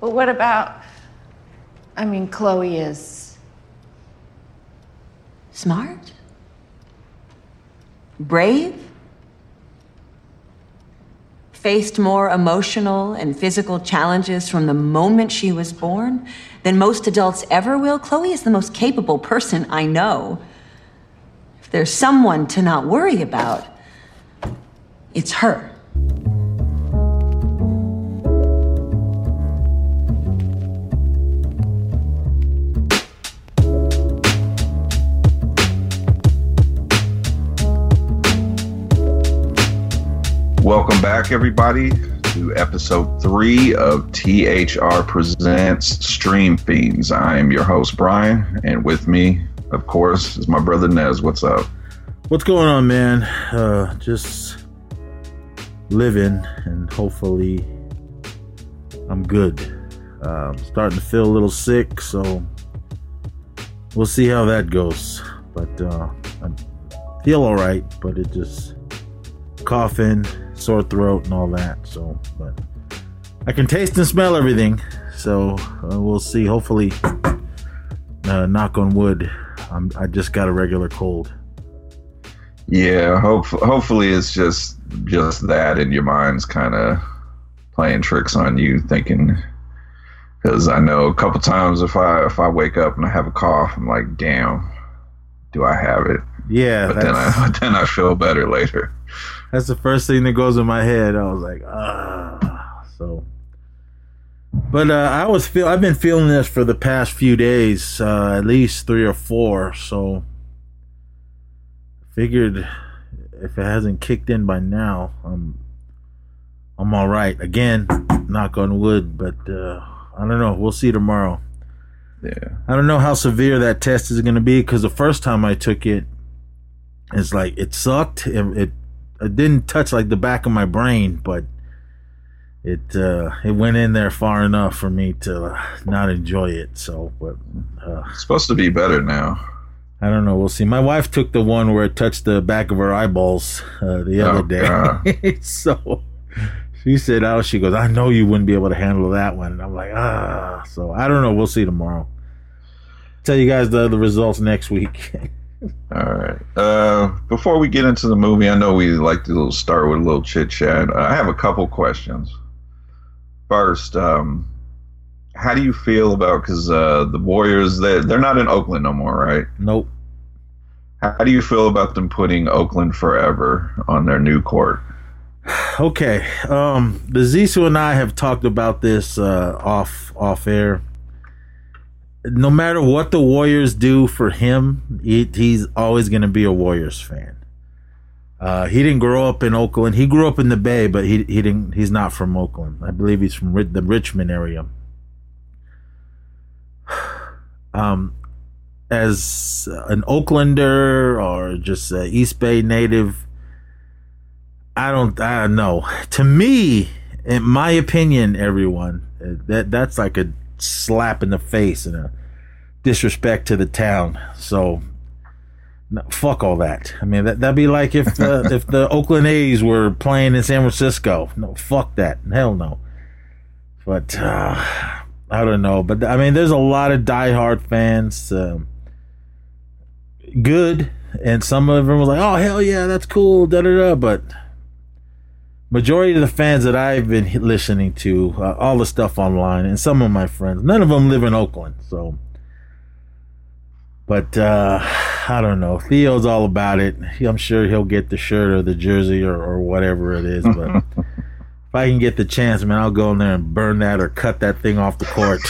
But what about. I mean, Chloe is. Smart? Brave? Faced more emotional and physical challenges from the moment she was born than most adults ever will. Chloe is the most capable person I know. If there's someone to not worry about, it's her. Welcome back, everybody, to episode three of THR Presents Stream Fiends. I am your host, Brian, and with me, of course, is my brother Nez. What's up? What's going on, man? Uh, just living, and hopefully, I'm good. Uh, I'm starting to feel a little sick, so we'll see how that goes. But uh, I feel all right, but it just coughing sore throat and all that. So, but I can taste and smell everything. So uh, we'll see. Hopefully, uh, knock on wood. I'm, I just got a regular cold. Yeah, hope, hopefully it's just just that, and your mind's kind of playing tricks on you, thinking. Because I know a couple times if I if I wake up and I have a cough, I'm like, damn, do I have it? Yeah, but then I but then I feel better later. That's the first thing that goes in my head. I was like, ah. So, but uh, I was feel I've been feeling this for the past few days, uh, at least three or four. So, figured if it hasn't kicked in by now, I'm I'm all right. Again, knock on wood, but uh, I don't know. We'll see tomorrow. Yeah. I don't know how severe that test is going to be because the first time I took it, it's like it sucked. It, it it didn't touch like the back of my brain, but it uh, it went in there far enough for me to not enjoy it. So, but uh, it's supposed to be better now. I don't know. We'll see. My wife took the one where it touched the back of her eyeballs uh, the other oh, day. so she said, "Oh, she goes, I know you wouldn't be able to handle that one." And I'm like, ah. So I don't know. We'll see tomorrow. Tell you guys the the results next week. All right. Uh, before we get into the movie, I know we like to start with a little chit chat. Uh, I have a couple questions. First, um, how do you feel about because uh, the Warriors they they're not in Oakland no more, right? Nope. How do you feel about them putting Oakland Forever on their new court? Okay, um, the Zissou and I have talked about this uh, off off air no matter what the Warriors do for him, he, he's always going to be a Warriors fan. Uh, he didn't grow up in Oakland. He grew up in the Bay, but he he didn't. He's not from Oakland. I believe he's from the Richmond area. Um, as an Oaklander or just an East Bay native, I don't. I don't know. To me, in my opinion, everyone that that's like a slap in the face and a disrespect to the town. So no, fuck all that. I mean, that that'd be like if uh, if the Oakland A's were playing in San Francisco. No, fuck that. Hell no. But uh, I don't know. But I mean, there's a lot of diehard fans. Uh, good, and some of them was like, "Oh hell yeah, that's cool." Da da da. But majority of the fans that I've been listening to, uh, all the stuff online, and some of my friends, none of them live in Oakland, so. But uh, I don't know. Theo's all about it. I'm sure he'll get the shirt or the jersey or, or whatever it is. But if I can get the chance, man, I'll go in there and burn that or cut that thing off the court.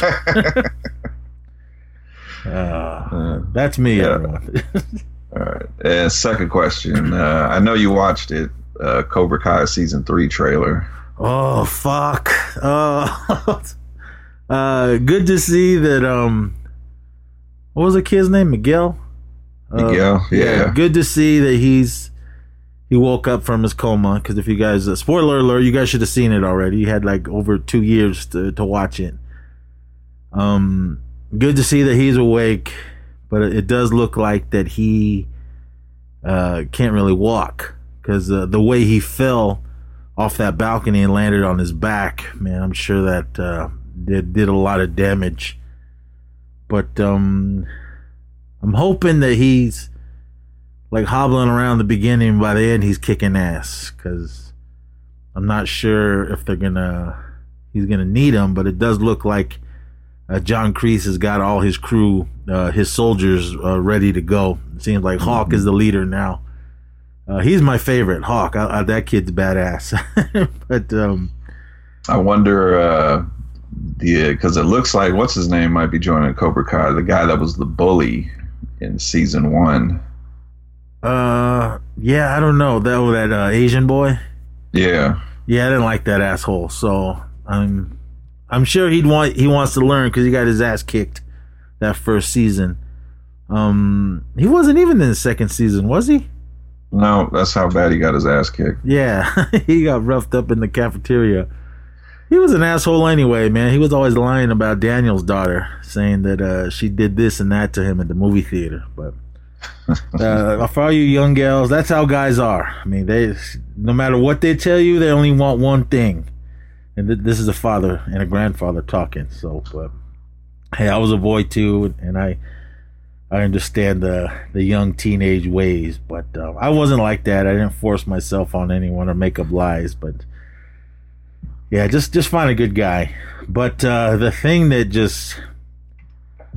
uh, that's me, yeah. all right. And second question. Uh, I know you watched it uh, Cobra Kai season three trailer. Oh fuck! Uh, uh, good to see that. Um, what was the kid's name? Miguel. Miguel. Uh, yeah. yeah. Good to see that he's he woke up from his coma. Because if you guys, uh, spoiler alert, you guys should have seen it already. You had like over two years to to watch it. Um, good to see that he's awake, but it does look like that he uh can't really walk because uh, the way he fell off that balcony and landed on his back, man, I'm sure that uh, did did a lot of damage. But um, I'm hoping that he's like hobbling around the beginning. By the end, he's kicking ass because I'm not sure if they're gonna he's gonna need him. But it does look like uh, John Kreese has got all his crew, uh, his soldiers uh, ready to go. It seems like Hawk is the leader now. Uh, he's my favorite, Hawk. I, I, that kid's badass. but um, I wonder, uh, the because it looks like what's his name might be joining Cobra Kai, the guy that was the bully in season one. Uh, yeah, I don't know that oh, that uh, Asian boy. Yeah, yeah, I didn't like that asshole. So I'm, I'm sure he'd want he wants to learn because he got his ass kicked that first season. Um, he wasn't even in the second season, was he? No, that's how bad he got his ass kicked. Yeah, he got roughed up in the cafeteria. He was an asshole anyway, man. He was always lying about Daniel's daughter, saying that uh, she did this and that to him at the movie theater. But uh, for all you young gals, that's how guys are. I mean, they no matter what they tell you, they only want one thing. And th- this is a father and a grandfather talking. So, but hey, I was a boy too, and I I understand the the young teenage ways, but uh, I wasn't like that. I didn't force myself on anyone or make up lies, but yeah, just just find a good guy. But uh, the thing that just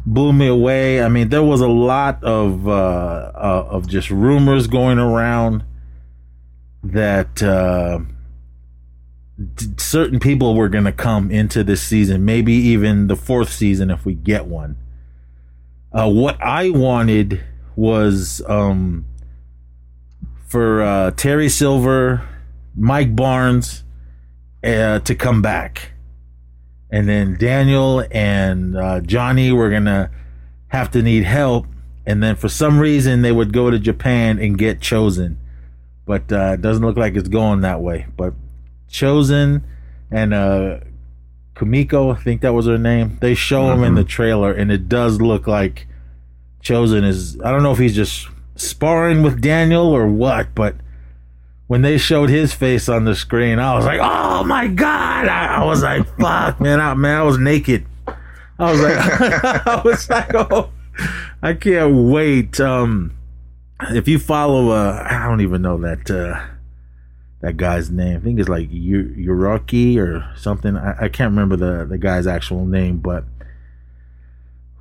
blew me away. I mean, there was a lot of uh, uh, of just rumors going around that uh, certain people were going to come into this season, maybe even the fourth season if we get one. Uh, what I wanted was um, for uh, Terry Silver, Mike Barnes uh, to come back. And then Daniel and uh, Johnny were going to have to need help. And then for some reason, they would go to Japan and get Chozen. But uh, it doesn't look like it's going that way. But Chozen and uh, Kumiko, I think that was her name. They show him in the trailer, and it does look like Chozen is. I don't know if he's just sparring with Daniel or what, but when they showed his face on the screen, I was like, "Oh my god!" I, I was like, "Fuck, man! I, man, I was naked." I was like, I was like, "Oh, I can't wait." Um, if you follow, uh, I don't even know that uh, that guy's name. I think it's like Yuraki or something. I, I can't remember the the guy's actual name, but.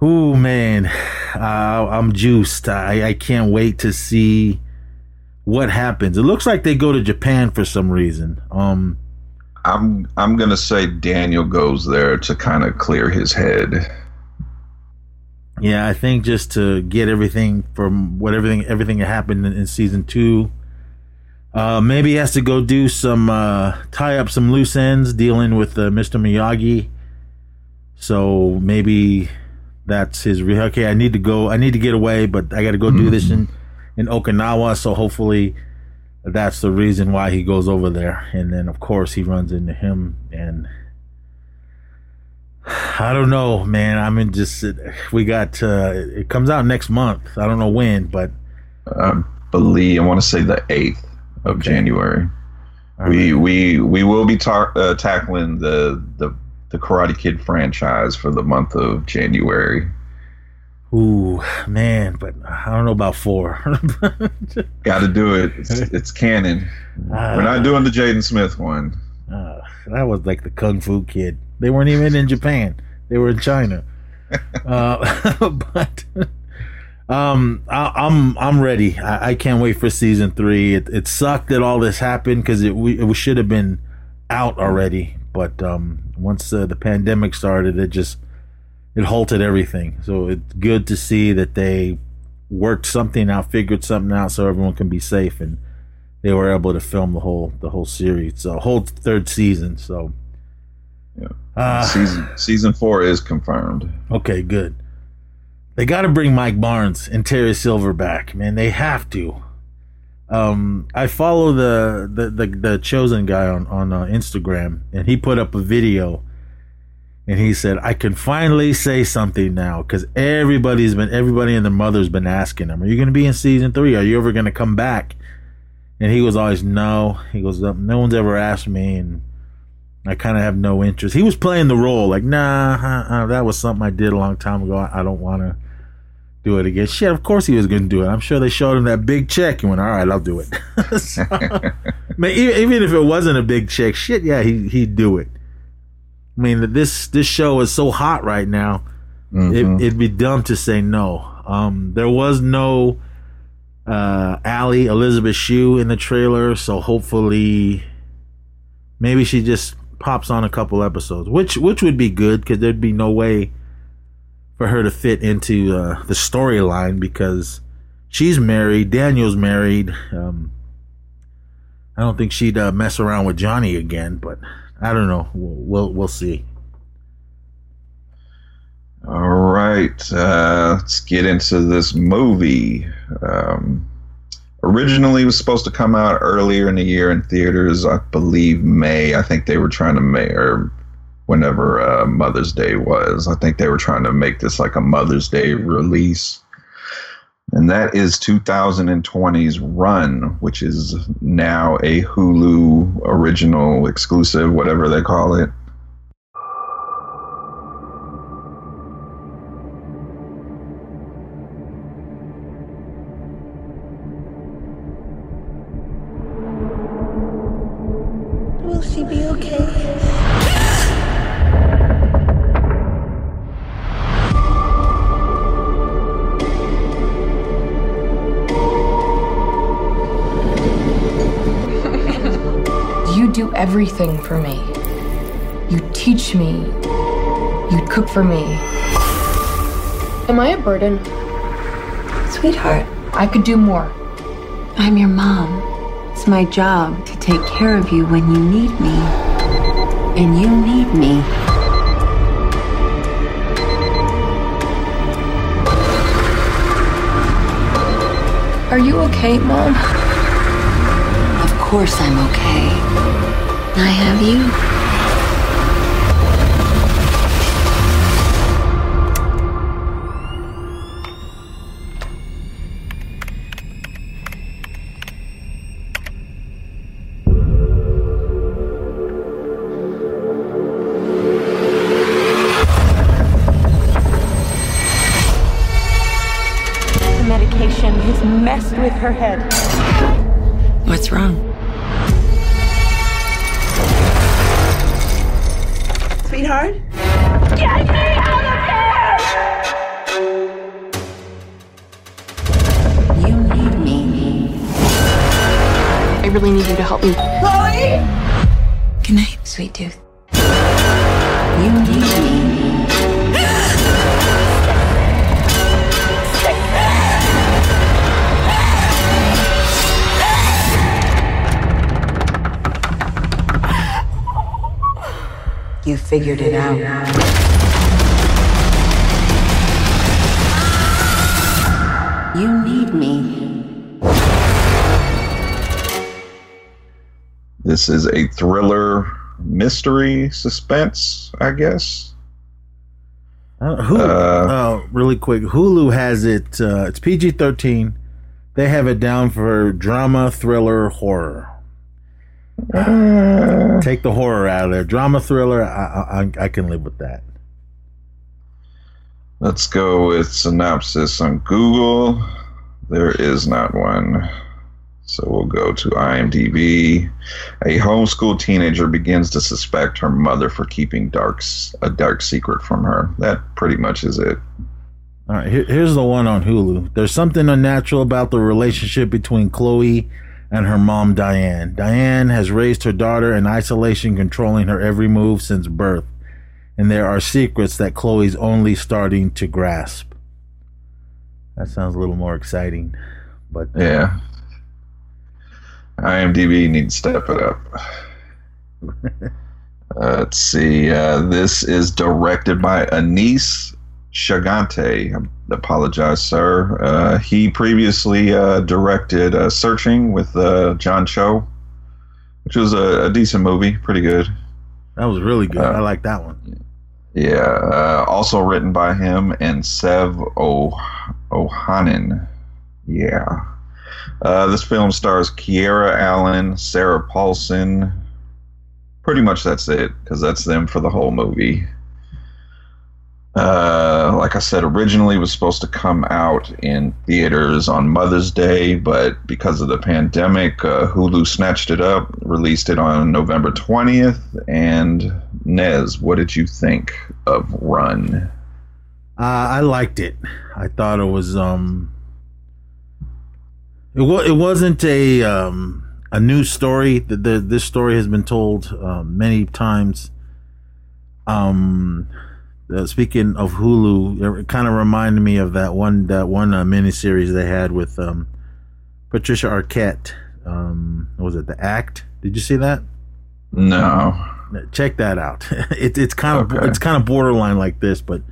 Oh man, uh, I'm juiced. I, I can't wait to see what happens. It looks like they go to Japan for some reason. Um, I'm I'm gonna say Daniel goes there to kind of clear his head. Yeah, I think just to get everything from what everything everything that happened in, in season two. Uh, maybe he has to go do some uh, tie up some loose ends dealing with uh, Mr. Miyagi. So maybe that's his re- okay. I need to go. I need to get away, but I got to go do this in in Okinawa. So hopefully that's the reason why he goes over there. And then of course he runs into him and. I don't know, man. I mean, just we got uh, it comes out next month. I don't know when, but I believe I want to say the eighth of Okay. January. All we we we will be ta- uh, tackling the the the Karate Kid franchise for the month of January. ooh, man. But I don't know about four. Got to do it. It's, it's canon. We're not doing the Jaden Smith one. Uh, that was like the Kung Fu Kid. They weren't even in Japan. They were in China. uh, but um, I, I'm I'm ready. I, I can't wait for season three. It, it sucked that all this happened because it we, it should have been out already. But um, once uh, the pandemic started, it just it halted everything. So it's good to see that they worked something out, figured something out, so everyone can be safe and they were able to film the whole the whole series, the whole third season. So, Yeah. uh, season season four is confirmed. okay, good. They got to bring Mike Barnes and Terry Silver back, man. They have to. Um, I follow the the the, the Chozen guy on on uh, Instagram, and he put up a video, and he said, "I can finally say something now because everybody's been everybody and their mother's been asking him, are you going to be in season three? Are you ever going to come back?" And he was always no. He goes, "No one's ever asked me." And I kind of have no interest. He was playing the role like, nah, uh, uh, that was something I did a long time ago. I, I don't want to do it again. Shit, of course he was going to do it. I'm sure they showed him that big check and went, all right, I'll do it. so, man, even, even if it wasn't a big check, shit, yeah, he he'd do it. I mean, this this show is so hot right now. Mhm. It, it'd be dumb to say no. Um, there was no uh, Ali Elisabeth Shue in the trailer, so hopefully, maybe she just pops on a couple episodes, which which would be good because there'd be no way for her to fit into uh, the storyline because she's married, Daniel's married. Um, I don't think she'd uh, mess around with Johnny again, but I don't know. We'll we'll, we'll see. All right, uh, let's get into this movie. Um, originally, was supposed to come out earlier in the year in theaters. I believe May. I think they were trying to make, or whenever uh, Mother's Day was. I think they were trying to make this like a Mother's Day release. And that is 2020's Run, which is now a Hulu original exclusive, whatever they call it. For me. Am I a burden? Sweetheart, I could do more. I'm your mom. It's my job to take care of you when you need me. And you need me. Are you okay, Mom? Of course I'm okay. I have you. Her head. Figured it out. You need me. This is a thriller, mystery, suspense, I guess. Uh, Hulu, Uh, uh, really quick. Hulu has it. Uh, it's PG thirteen. They have it down for drama, thriller, horror. Uh, Take the horror out of there. Drama, thriller. I, I, I can live with that. let's go with synopsis on Google. There is not one. So we'll go to IMDb. A homeschool teenager begins to suspect her mother for keeping darks a dark secret from her. That pretty much is it. All right, here, here's the one on Hulu. There's something unnatural about the relationship between Chloe and her mom, Diane. Diane has raised her daughter in isolation, controlling her every move since birth. And there are secrets that Chloe's only starting to grasp. That sounds a little more exciting. But Yeah. IMDb needs to step it up. Uh, let's see. Uh, this is directed by Aneesh Chaganty. I apologize, sir. Uh, he previously uh, directed uh, Searching with uh, John Cho, which was a, a decent movie. Pretty good. that was really good. Uh, I like that one. Yeah. Uh, also written by him and Sev o- Ohanian. Yeah. Uh, this film stars Kiera Allen, Sarah Paulson. pretty much that's it because that's them for the whole movie. Uh, like I said, originally was supposed to come out in theaters on Mother's Day, but because of the pandemic, uh, Hulu snatched it up, released it on November 20th. And Nez, what did you think of Run? Uh, I liked it. I thought it was um, it was it wasn't a um a new story. The, the this story has been told um, many times. Um, uh, speaking of Hulu, it kind of reminded me of that one that one uh, miniseries they had with um, Patricia Arquette. Um, what was it The Act? Did you see that? No, Check that out. it, it's kind of Okay. it's kind of borderline like this, but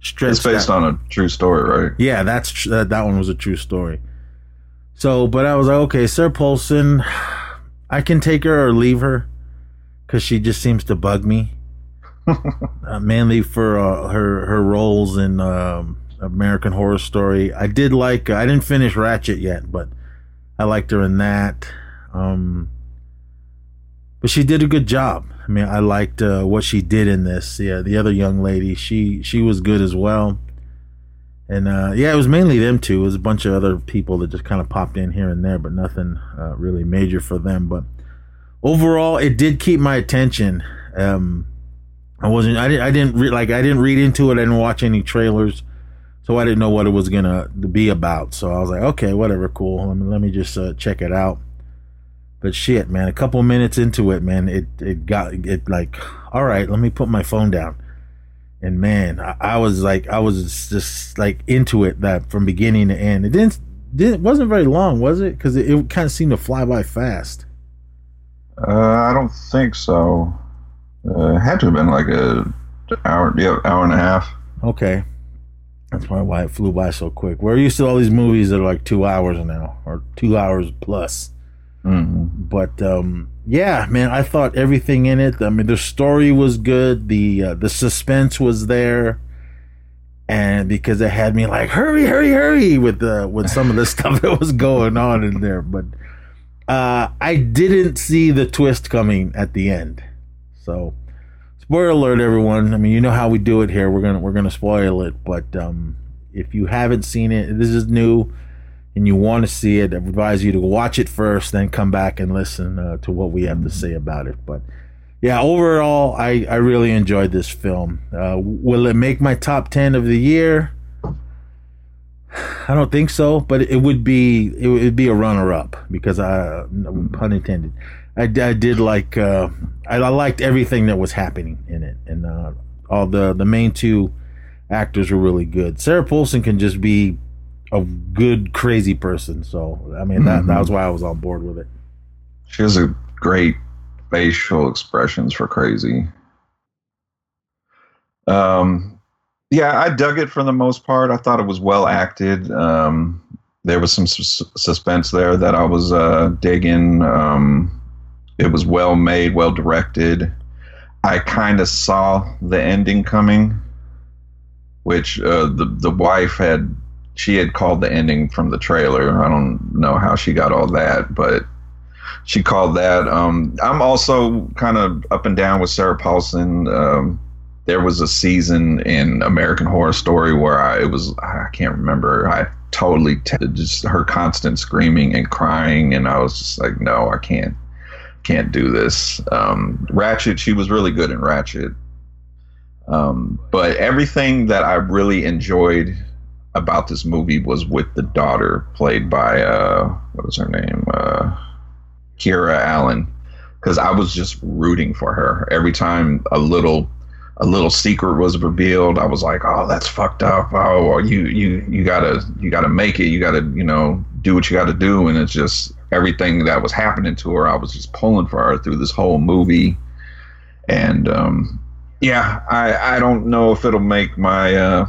it's based out. on a true story, right? Yeah, that's tr- that, that one was a true story. So, but I was like, okay, Sarah Paulson, I can take her or leave her because she just seems to bug me. uh, mainly for uh, her her roles in um, American Horror Story. I did like. I didn't finish Ratched yet, but I liked her in that. Um, but she did a good job. I mean, I liked uh, what she did in this. Yeah, the other young lady, she she was good as well. And uh, yeah, it was mainly them two. It was a bunch of other people that just kind of popped in here and there, but nothing uh, really major for them. But overall, it did keep my attention. Um, I wasn't. I didn't. I didn't re- like. I didn't read into it. I didn't watch any trailers, so I didn't know what it was gonna be about. So I was like, okay, whatever, cool. Let me let me just uh, check it out. But shit, man, a couple minutes into it, man, it it got it like, all right, let me put my phone down. And man, I, I was like, I was just like into it that from beginning to end. It didn't didn't wasn't very long, was it? Because it, it kind of seemed to fly by fast. Uh, I don't think so. Uh, it had to have been like a hour, yeah, hour and a half. Okay. That's probably why it flew by so quick. We're used to all these movies that are like two hours now or two hours plus. hmm But um, yeah, man, I thought everything in it. I mean, the story was good. The uh, the suspense was there, and because it had me like hurry, hurry, hurry with the with some of the stuff that was going on in there. But uh, I didn't see the twist coming at the end. So, spoiler alert, everyone. I mean, you know how we do it here. We're gonna we're gonna spoil it. But um, if you haven't seen it, this is new and you want to see it, I advise you to watch it first, then come back and listen uh, to what we have to say about it. But yeah, overall, I, I really enjoyed this film. Uh, will it make my top 10 of the year? I don't think so, but it would be it would be a runner up because I pun intended. I, I did like uh, I, I liked everything that was happening in it, and uh, all the the main two actors were really good. Sarah Paulson can just be a good crazy person, so I mean that that was why I was on board with it. She has a great facial expressions for crazy. Um, yeah, I dug it for the most part. I thought it was well acted. Um, there was some sus- suspense there that I was uh, digging. Um, it was well made, well directed. I kind of saw the ending coming, which uh, the the wife had. She had called the ending from the trailer. I don't know how she got all that, but she called that. Um, I'm also kind of up and down with Sarah Paulson. Um, there was a season in American Horror Story where I it was I can't remember. I totally t- just her constant screaming and crying, and I was just like, no, I can't can't do this. Um, Ratched, she was really good in Ratched. Um, but everything that I really enjoyed about this movie was with the daughter played by uh, what was her name? Uh, Kiera Allen because I was just rooting for her every time a little a little secret was revealed. I was like, "Oh, that's fucked up. Oh, you you you gotta you gotta make it. You gotta you know do what you gotta do." And it's just everything that was happening to her. I was just pulling for her through this whole movie, and um, yeah, I I don't know if it'll make my uh,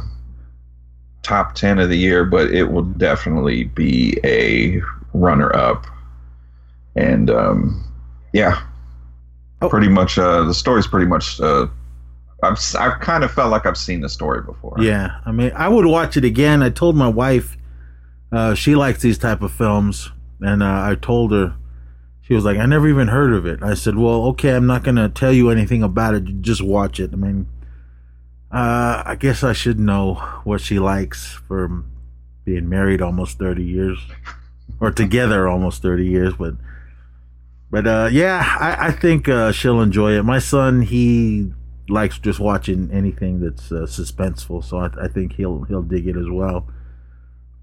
top ten of the year, but it will definitely be a runner up and um, yeah, Oh. pretty much. Uh, the story's pretty much. Uh, I've I've kind of felt like I've seen the story before. Yeah, I mean, I would watch it again. I told my wife uh, she likes these type of films, and uh, I told her She was like, I never even heard of it. I said, Well, okay, I'm not gonna tell you anything about it. Just watch it. I mean, uh, I guess I should know what she likes for being married almost 30 years, or together almost 30 years. But, but uh, yeah, I, I think uh, she'll enjoy it. My son, he likes just watching anything that's uh, suspenseful, so I, I think he'll he'll dig it as well.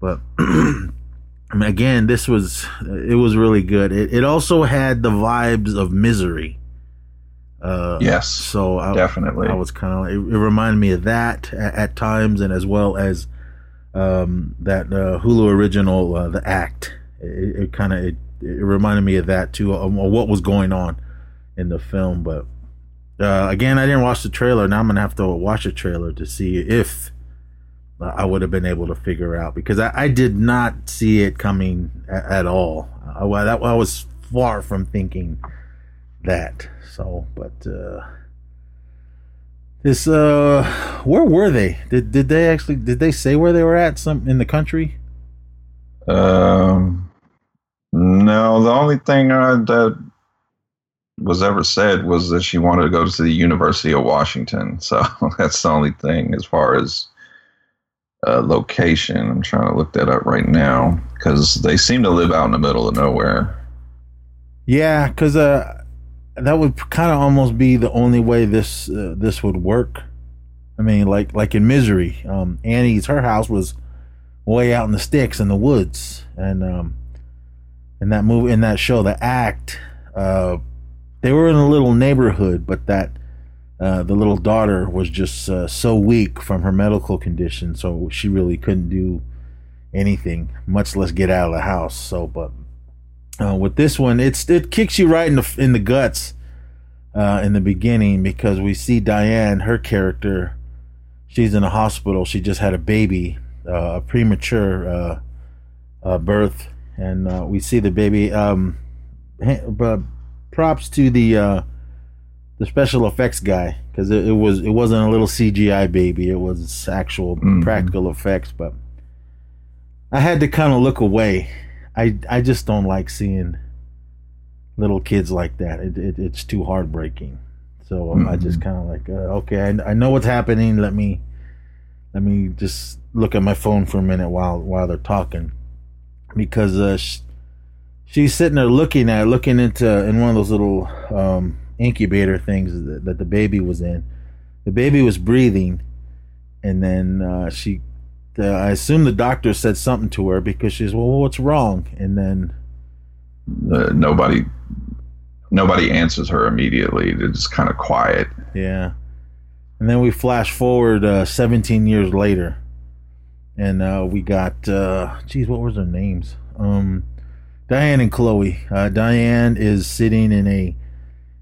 But I mean, again, this was it was really good. It it also had the vibes of Misery. Uh, Yes, so I, definitely. I was kind of it, it reminded me of that at, at times, and as well as um, that uh, Hulu original, uh, The Act. It, it kind of it, it reminded me of that too, of what was going on in the film. But uh, again, I didn't watch the trailer. Now I'm gonna have to watch the trailer to see if I would have been able to figure out because I, I did not see it coming at, at all. I, that, I was far from thinking that. So, but uh, this uh, where were they? Did did they actually did they say where they were at? Some in the country? Um, no, the only thing I, that was ever said was that she wanted to go to the University of Washington. So that's the only thing as far as uh, location. I'm trying to look that up right now because they seem to live out in the middle of nowhere. Yeah, because uh, that would kind of almost be the only way this uh, this would work. I mean, like like in Misery, um, Annie's her house was way out in the sticks in the woods, and um, in that movie, in that show, The Act, uh, they were in a little neighborhood, but that uh, the little daughter was just uh, so weak from her medical condition, so she really couldn't do anything, much less get out of the house. So, but uh, with this one, it's it kicks you right in the in the guts uh, in the beginning because we see Diane, her character, she's in a hospital. She just had a baby, uh, a premature birth, and we see the baby. Um, props to the the special effects guy because it, it was it wasn't a little CGI baby. It was actual Mhm. practical effects, but. I had to kind of look away. I I just don't like seeing little kids like that. It, it it's too heartbreaking. So um, I just kind of like uh, okay, I, I know what's happening. Let me let me just look at my phone for a minute while while they're talking because uh, sh- she's sitting there looking at looking into in one of those little um, incubator things that, that the baby was in. The baby was breathing, and then uh, she uh, I assume the doctor said something to her because she's well, what's wrong? And then Uh, nobody, nobody answers her immediately. They're just kind of quiet. yeah, and then we flash forward uh, 17 years later, and uh, we got uh, geez, what was their names? Um, Diane and Chloe. Uh, Diane is sitting in a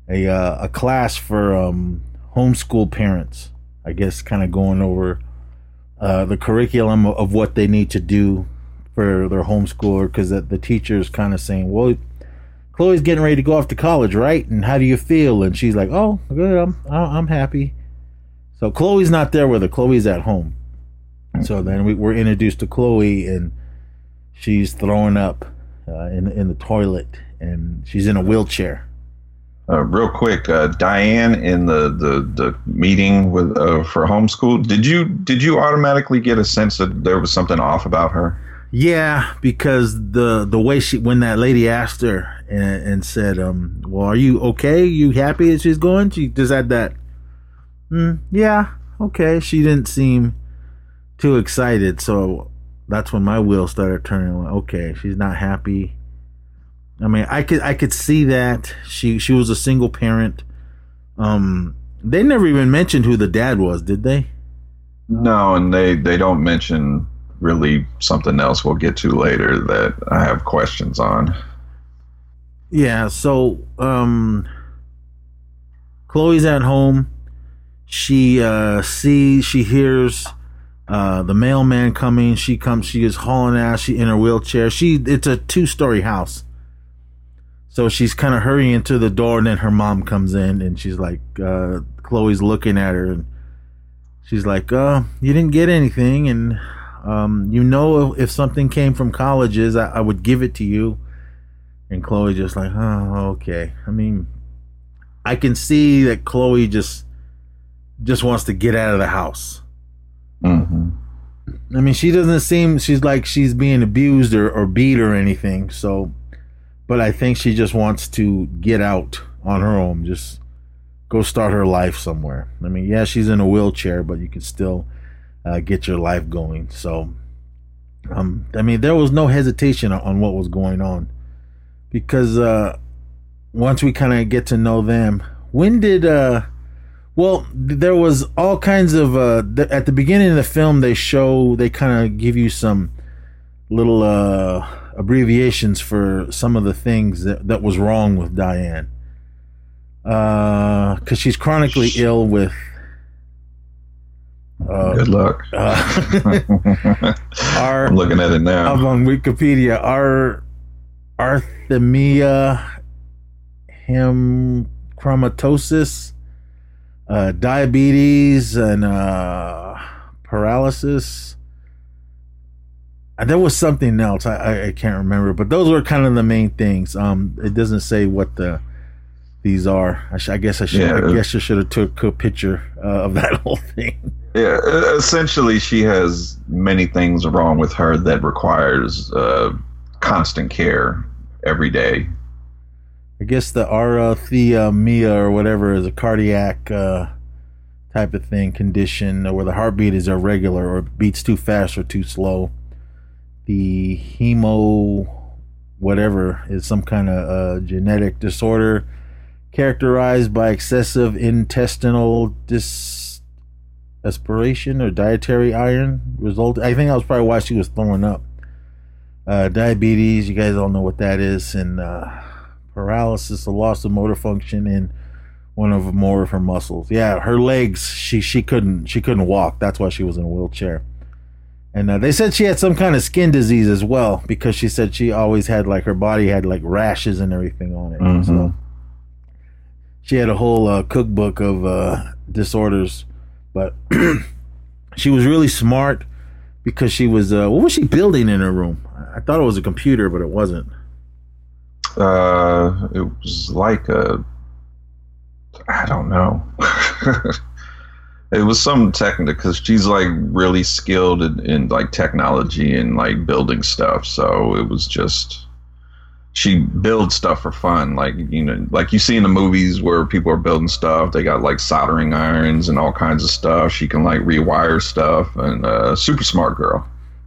a uh, a class for um, homeschool parents. I guess kind of going over uh, the curriculum of what they need to do for their homeschooler because the, the teacher is kind of saying, "Well, Chloe's getting ready to go off to college, right? And how do you feel?" And she's like, "Oh, good. I'm I'm happy." So Chloe's not there with her. Chloe's at home. So then we, we're introduced to Chloe, and she's throwing up uh, in in the toilet, and she's in a wheelchair. Uh, real quick, uh, Diane in the, the, the meeting with uh, for homeschool. Did you did you automatically get a sense that there was something off about her? Yeah, because the the way she when that lady asked her and, and said, um, "Well, are you okay? You happy that she's going?" She just had that. Mm, yeah, okay. She didn't seem too excited, so that's when my wheels started turning. Like, okay, she's not happy. I mean, I could I could see that she she was a single parent. Um, they never even mentioned who the dad was, did they? No, and they they don't mention really something else we'll get to later that I have questions on. Yeah, so um Chloe's at home. She uh sees she hears uh the mailman coming. She comes she is hauling ass, she in her wheelchair. She it's a two story house. So she's kind of hurrying to the door and then her mom comes in and she's like uh Chloe's looking at her and she's like, uh, you didn't get anything and um you know if, if something came from colleges I, I would give it to you And Chloe just like, oh, okay. I mean, I can see that Chloe just just wants to get out of the house. hmm I mean, she doesn't seem she's like she's being abused or, or beat or anything. So, but I think she just wants to get out on her own, just go start her life somewhere. I mean, yeah, she's in a wheelchair, but you can still uh, get your life going. So, um, I mean, there was no hesitation on, what was going on because uh, once we kind of get to know them, when did uh, well, there was all kinds of uh, th- at the beginning of the film. They show they kind of give you some little uh, abbreviations for some of the things that, that was wrong with Diane, because she's chronically ill with. Uh, Good luck. uh, our, I'm looking at it now. I'm on Wikipedia. Ar arrhythmia hemochromatosis, uh, diabetes, and uh, paralysis. There was something else. I, I, can't remember, but those were kind of the main things. Um, it doesn't say what the these are. I, sh- I guess I should. Yeah. I guess I should have took a picture uh, of that whole thing. Yeah, essentially, she has many things wrong with her that requires uh, constant care every day. I guess the arrhythmia or whatever is a cardiac uh, type of thing condition where the heartbeat is irregular or beats too fast or too slow. The hemo whatever is some kind of uh, genetic disorder characterized by excessive intestinal dis aspiration or dietary iron result. I think that was probably why she was throwing up. Uh, diabetes, you guys all know what that is, and uh, paralysis, a loss of motor function in one of more of her muscles. Yeah, her legs, she she couldn't she couldn't walk. That's why she was in a wheelchair. And uh, they said she had some kind of skin disease as well because she said she always had like her body had like rashes and everything on it. Mhm. So she had a whole uh, cookbook of uh, disorders, but she was really smart because she was uh, what was she building in her room? I thought it was a computer, but it wasn't. Uh, it was like a, I don't know. it was some technical because she's like really skilled in, in like technology and like building stuff. So it was just she builds stuff for fun, like you know, like you see in the movies where people are building stuff. They got like soldering irons and all kinds of stuff. She can like rewire stuff and uh, super smart girl.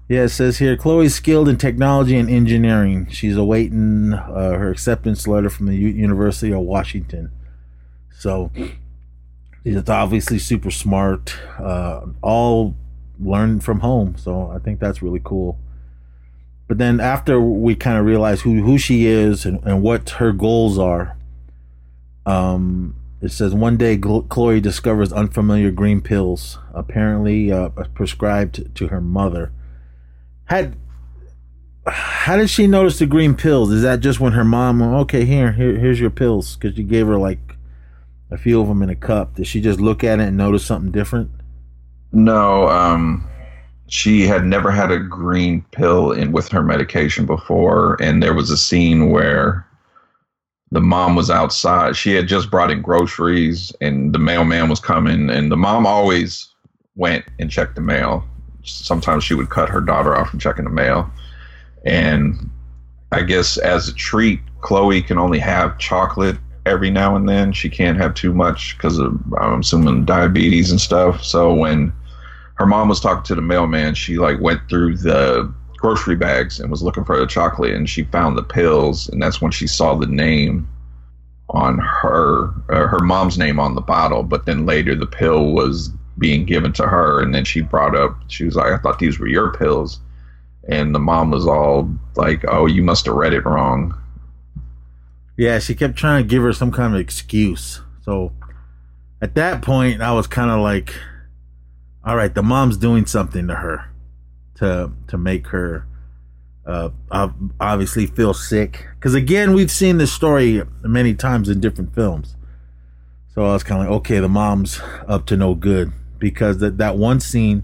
Yeah, it says here Chloe's skilled in technology and engineering. She's awaiting uh, her acceptance letter from the U- University of Washington. So she's obviously super smart. Uh, all learned from home. So I think that's really cool. But then after we kind of realize who, who she is and, and what her goals are, um, it says one day Chloe discovers unfamiliar green pills, apparently uh, prescribed to her mother had how did she notice the green pills? Is that just when her mom? Okay, here, here, here's your pills because you gave her like a few of them in a cup. Did she just look at it and notice something different? No, um, she had never had a green pill in with her medication before, and there was a scene where the mom was outside. She had just brought in groceries, and the mailman was coming, and the mom always went and checked the mail. Sometimes she would cut her daughter off from checking the mail, and I guess as a treat, Chloe can only have chocolate every now and then. She can't have too much because of I'm assuming diabetes and stuff. So when her mom was talking to the mailman, she like went through the grocery bags and was looking for the chocolate, and she found the pills, and that's when she saw the name on her uh, her mom's name on the bottle. But then later, the pill was being given to her, and then she brought up she was like, "I thought these were your pills," and the mom was all like, "Oh, you must have read it wrong." Yeah, she kept trying to give her some kind of excuse. So at that point, I was kind of like, all right, the mom's doing something to her to to make her uh, ob- obviously feel sick. Because again, we've seen this story many times in different films. So I was kind of like, okay, the mom's up to no good because that that one scene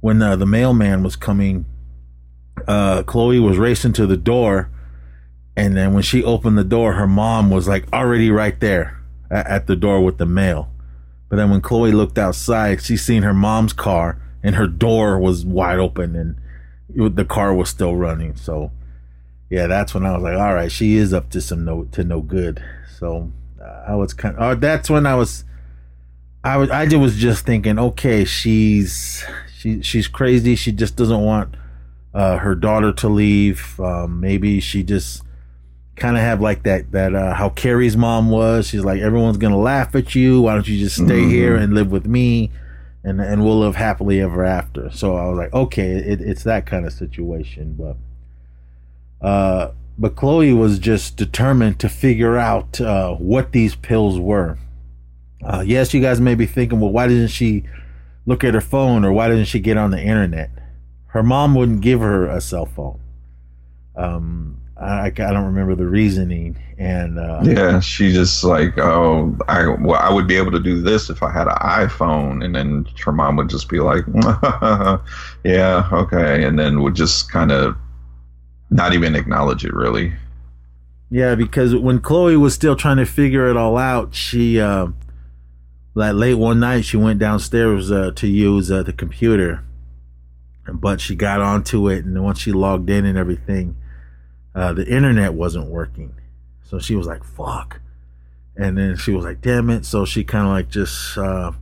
when uh, the mailman was coming, uh, Chloe was racing to the door And then when she opened the door, her mom was like already right there at, at the door with the mail. But then when Chloe looked outside, she seen her mom's car and her door was wide open and it, the car was still running. So yeah, that's when I was like, all right, she is up to some no to no good. So uh, I was kind of, uh, that's when I was, I was, I just was just thinking, okay, she's, she, she's crazy. She just doesn't want uh, her daughter to leave. Um, maybe she just kind of have like that, that, uh, how Carrie's mom was. She's like, everyone's going to laugh at you. Why don't you just stay Mhm. here and live with me? And, and we'll live happily ever after. So I was like, okay, it, it's that kind of situation. But, uh, but Chloe was just determined to figure out uh, what these pills were. Uh, yes, you guys may be thinking, well, why didn't she look at her phone or why didn't she get on the internet? Her mom wouldn't give her a cell phone. Um, I, I don't remember the reasoning, and uh, Yeah, she just like, oh, I well, I would be able to do this if I had an iPhone, and then her mom would just be like, yeah, okay, and then would just kind of not even acknowledge it really. Yeah, because when Chloe was still trying to figure it all out, she uh, like late one night she went downstairs uh, to use uh, the computer, but she got onto it, and once she logged in and everything, uh, the internet wasn't working. So she was like, "Fuck," and then she was like, "Damn it!" So she kind of like just, uh,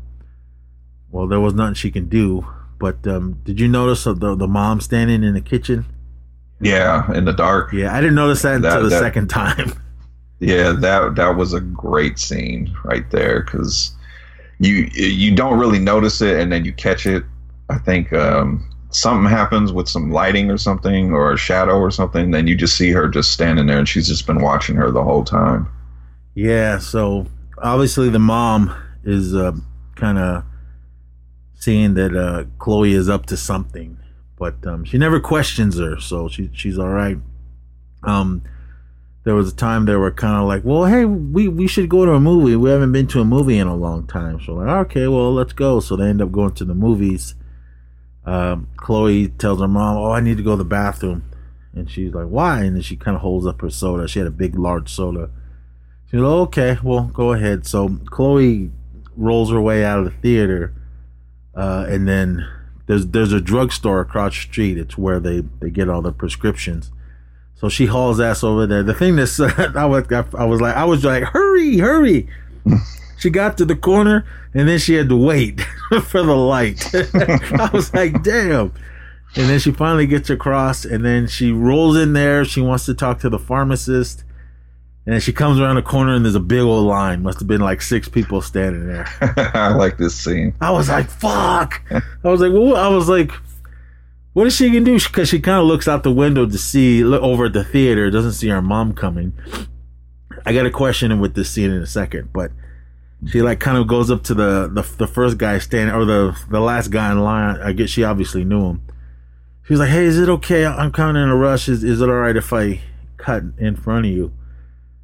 well, there was nothing she can do. But um, did you notice the the mom standing in the kitchen? Yeah, in the dark. Yeah, I didn't notice that until the that- second time. Yeah, that that was a great scene right there because you you don't really notice it, and then you catch it. I think um, something happens with some lighting or something, or a shadow or something. Then you just see her just standing there, and she's just been watching her the whole time. Yeah, so obviously the mom is uh, kind of seeing that uh, Chloe is up to something, but um, she never questions her, so she she's all right. Um, there was a time they were kind of like, "Well, hey, we we should go to a movie. We haven't been to a movie in a long time." So like, okay, well, let's go. So they end up going to the movies. Um, Chloe tells her mom, "Oh, I need to go to the bathroom," and she's like, "Why?" And then she kind of holds up her soda. She had a big, large soda. She's like, okay, well, go ahead. So Chloe rolls her way out of the theater, uh, and then there's there's a drugstore across the street. It's where they they get all the prescriptions. So she hauls ass over there. The thing that's I was I was like I was like hurry hurry. She got to the corner and then she had to wait for the light. I was like damn. And then she finally gets across, and then she rolls in there. She wants to talk to the pharmacist. And then she comes around the corner and there's a big old line. Must have been like six people standing there. I like this scene. I was like, fuck. I was like, well, I was like, what is she gonna do? Because she kind of looks out the window to see, look over at the theater, doesn't see her mom coming. I got a question with this scene in a second, but she like kind of goes up to the, the the first guy standing or the the last guy in line. I guess she obviously knew him. She's like, "Hey, is it okay? I'm kind of in a rush. Is is it all right if I cut in front of you?"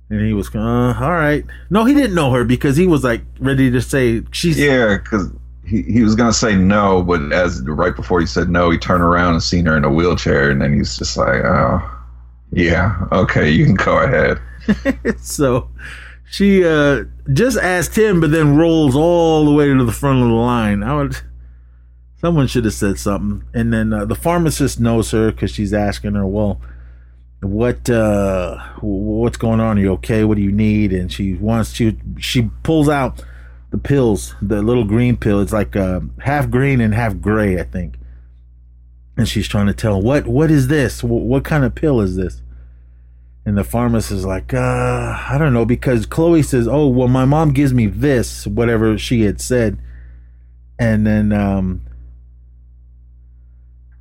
And he was, uh, all right. No, he didn't know her because he was like ready to say she's Yeah, because he, he was gonna say no, but as right before he said no, he turned around and seen her in a wheelchair, and then he's just like, oh, yeah, okay, you can go ahead. so she uh just asked him but then rolls all the way to the front of the line. I would someone should have said something. And then uh, the pharmacist knows her because she's asking her well what uh what's going on? Are you okay? What do you need? And she wants to she pulls out the pills the little green pill. It's like uh, half green and half gray i think. And she's trying to tell what what is this? What, what kind of pill is this and the pharmacist is like, uh, I don't know, because Chloe says, Oh, well, my mom gives me this, whatever she had said. And then, um,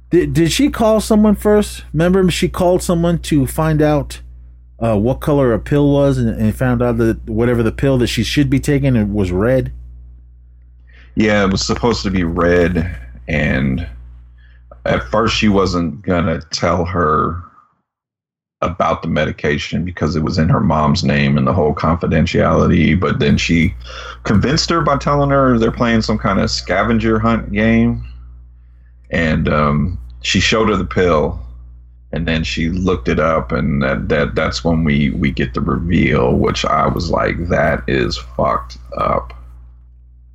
did, did she call someone first? Remember, she called someone to find out uh, what color a pill was and, and found out that whatever the pill that she should be taking it was red. Yeah, it was supposed to be red, and at first she wasn't gonna tell her about the medication because it was in her mom's name and the whole confidentiality. But then she convinced her by telling her they're playing some kind of scavenger hunt game, and um, she showed her the pill, and then she looked it up, and that, that that's when we we get the reveal, which I was like, that is fucked up.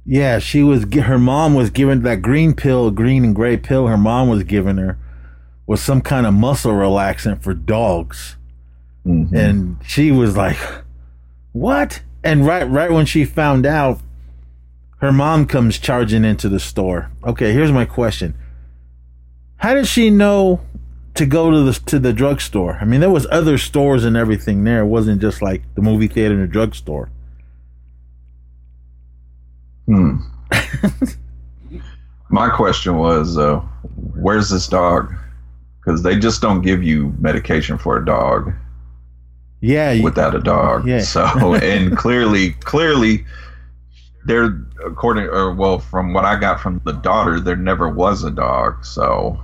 Yeah, she was. Her mom was given that green pill, green and gray pill. Her mom was giving her was some kind of muscle relaxant for dogs, Mhm. and she was like, "What?" And right, right when she found out, her mom comes charging into the store. Okay, here's my question: How did she know to go to the to the drugstore? I mean, there was other stores and everything there. It wasn't just like the movie theater and the drugstore. Hmm. My question was, uh, where's this dog? Because they just don't give you medication for a dog Yeah, you- without a dog. Yeah. So, and clearly, clearly, there, according, or well, from what I got from the daughter, there never was a dog. So,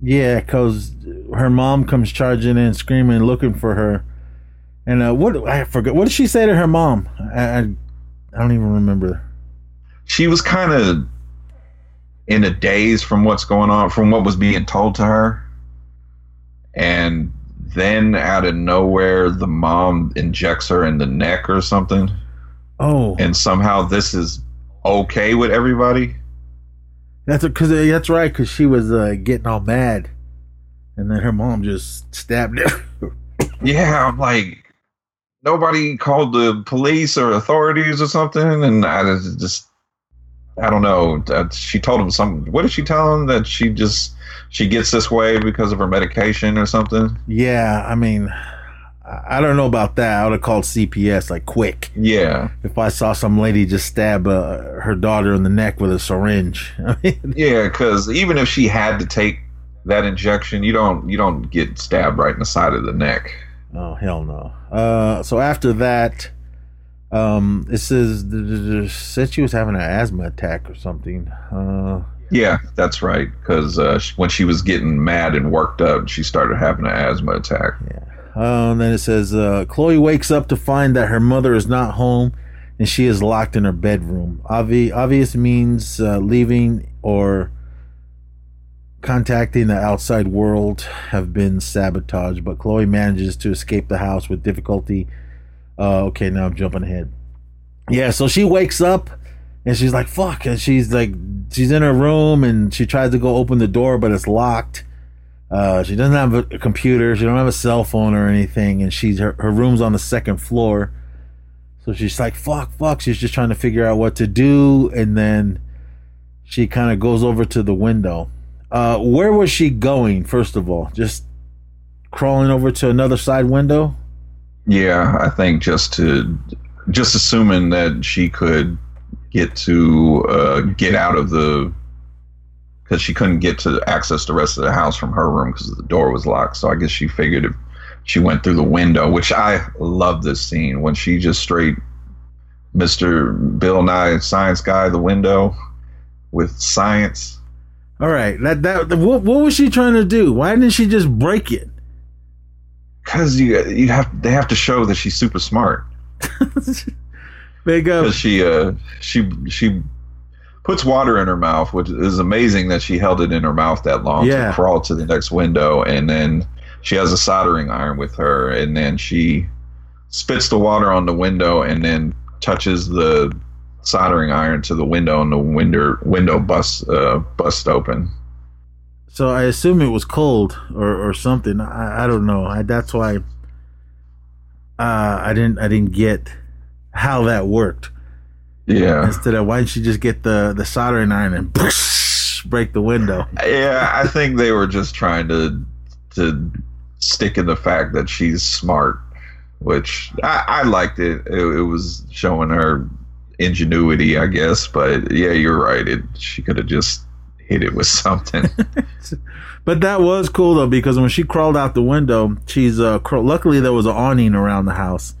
Yeah, because her mom comes charging in, screaming, looking for her. And uh, what I forgot. What did she say to her mom? I, I, I don't even remember. she was kind of in a daze from what's going on, from what was being told to her. And then out of nowhere, the mom injects her in the neck or something. Oh, And somehow this is okay with everybody. that's because that's right. Because she was uh, getting all mad, and then her mom just stabbed her. Yeah, I'm like, nobody called the police or authorities or something. And I just- just, I don't know. That she told him some. What did she tell him? That she just, she gets this way because of her medication or something? yeah, I mean, I I don't know about that. I would have called CPS like quick Yeah. if I saw some lady just stab uh, her daughter in the neck with a syringe. I mean, Yeah, because even if she had to take that injection, you don't you don't get stabbed right in the side of the neck. Oh hell no. Uh, so after that, um, it says said she was having an asthma attack or something. Uh, Yeah, that's right. Because uh, when she was getting mad and worked up, she started having an asthma attack. uh, and then it says uh, Chloe wakes up to find that her mother is not home, and she is locked in her bedroom. Obvi- obvious means uh, leaving or contacting the outside world have been sabotaged, but Chloe manages to escape the house with difficulty. Uh, okay, now I'm jumping ahead. Yeah, so she wakes up and she's like, fuck. And she's like, she's in her room and she tries to go open the door, but it's locked. Uh, she doesn't have a, computer. She don't have a cell phone or anything. And she's, her, her room's on the second floor. So she's like, fuck, fuck. She's just trying to figure out what to do. And then she kind of goes over to the window. Uh, where was she going, first of all? Just crawling over to another side window? Yeah, I think just to just assuming that she could get to uh, get out of the because she couldn't get to access the rest of the house from her room because the door was locked. So I guess she figured if she went through the window, which I love this scene when she just straight Mister Bill Nye Science Guy the window with science. All right. That, that, what, what was she trying to do? Why didn't she just break it? Because you you have they have to show that she's super smart. Big up. because she uh she she puts water in her mouth, which is amazing that she held it in her mouth that long Yeah. to crawl to the next window, and then she has a soldering iron with her, and then she spits the water on the window, and then touches the soldering iron to the window, and the window window busts uh, bust open. So I assume it was cold or, or something. I, I don't know. I, that's why uh, I didn't I didn't get how that worked. Yeah, Instead of why didn't she just get the the soldering iron and break the window? yeah. I think they were just trying to to stick in the fact that she's smart, which I, I liked it. it. It was showing her ingenuity, I guess. But yeah, you're right. It she could have just hit it with something. But that was cool though because when she crawled out the window, she's uh cr- luckily there was an awning around the house.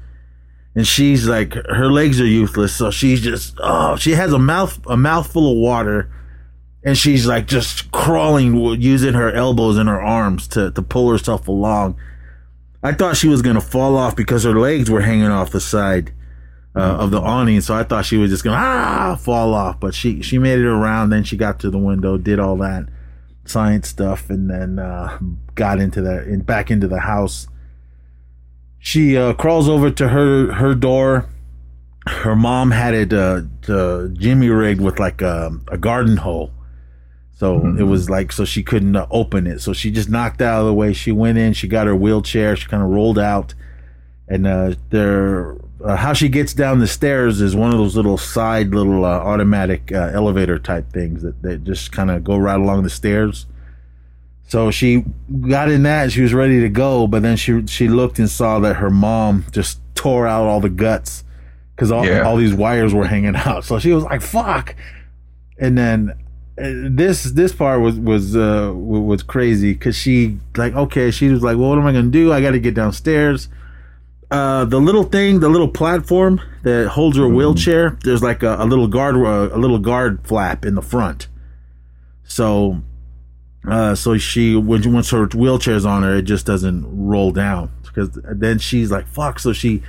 And she's like her legs are useless, so she's just oh, she has a mouth a mouthful of water and she's like just crawling using her elbows and her arms to to pull herself along. I thought she was going to fall off because her legs were hanging off the side uh, of the awning, so I thought she was just going to ah fall off, but she she made it around then she got to the window, did all that science stuff, and then uh, got into the in, back into the house. She uh, crawls over to her her door. Her mom had it uh, uh, Jimmy rigged with like a, a garden hole, so it was like so she couldn't uh, open it. So she just knocked out of the way. She went in. She got her wheelchair. She kind of rolled out, and uh, there uh, how she gets down the stairs is one of those little side little uh, automatic uh, elevator type things that, that just kind of go right along the stairs. So she got in that she was ready to go but then she she looked and saw that her mom just tore out all the guts because all, Yeah. all these wires were hanging out. So she was like fuck. And then uh, this this part was was uh was crazy because she like okay she was like well what am i gonna do? I gotta get downstairs uh, the little thing, the little platform that holds her wheelchair, there's like a, a little guard, uh, a little guard flap in the front. So, uh, so she when once her wheelchair's on her, it just doesn't roll down because then she's like fuck. So she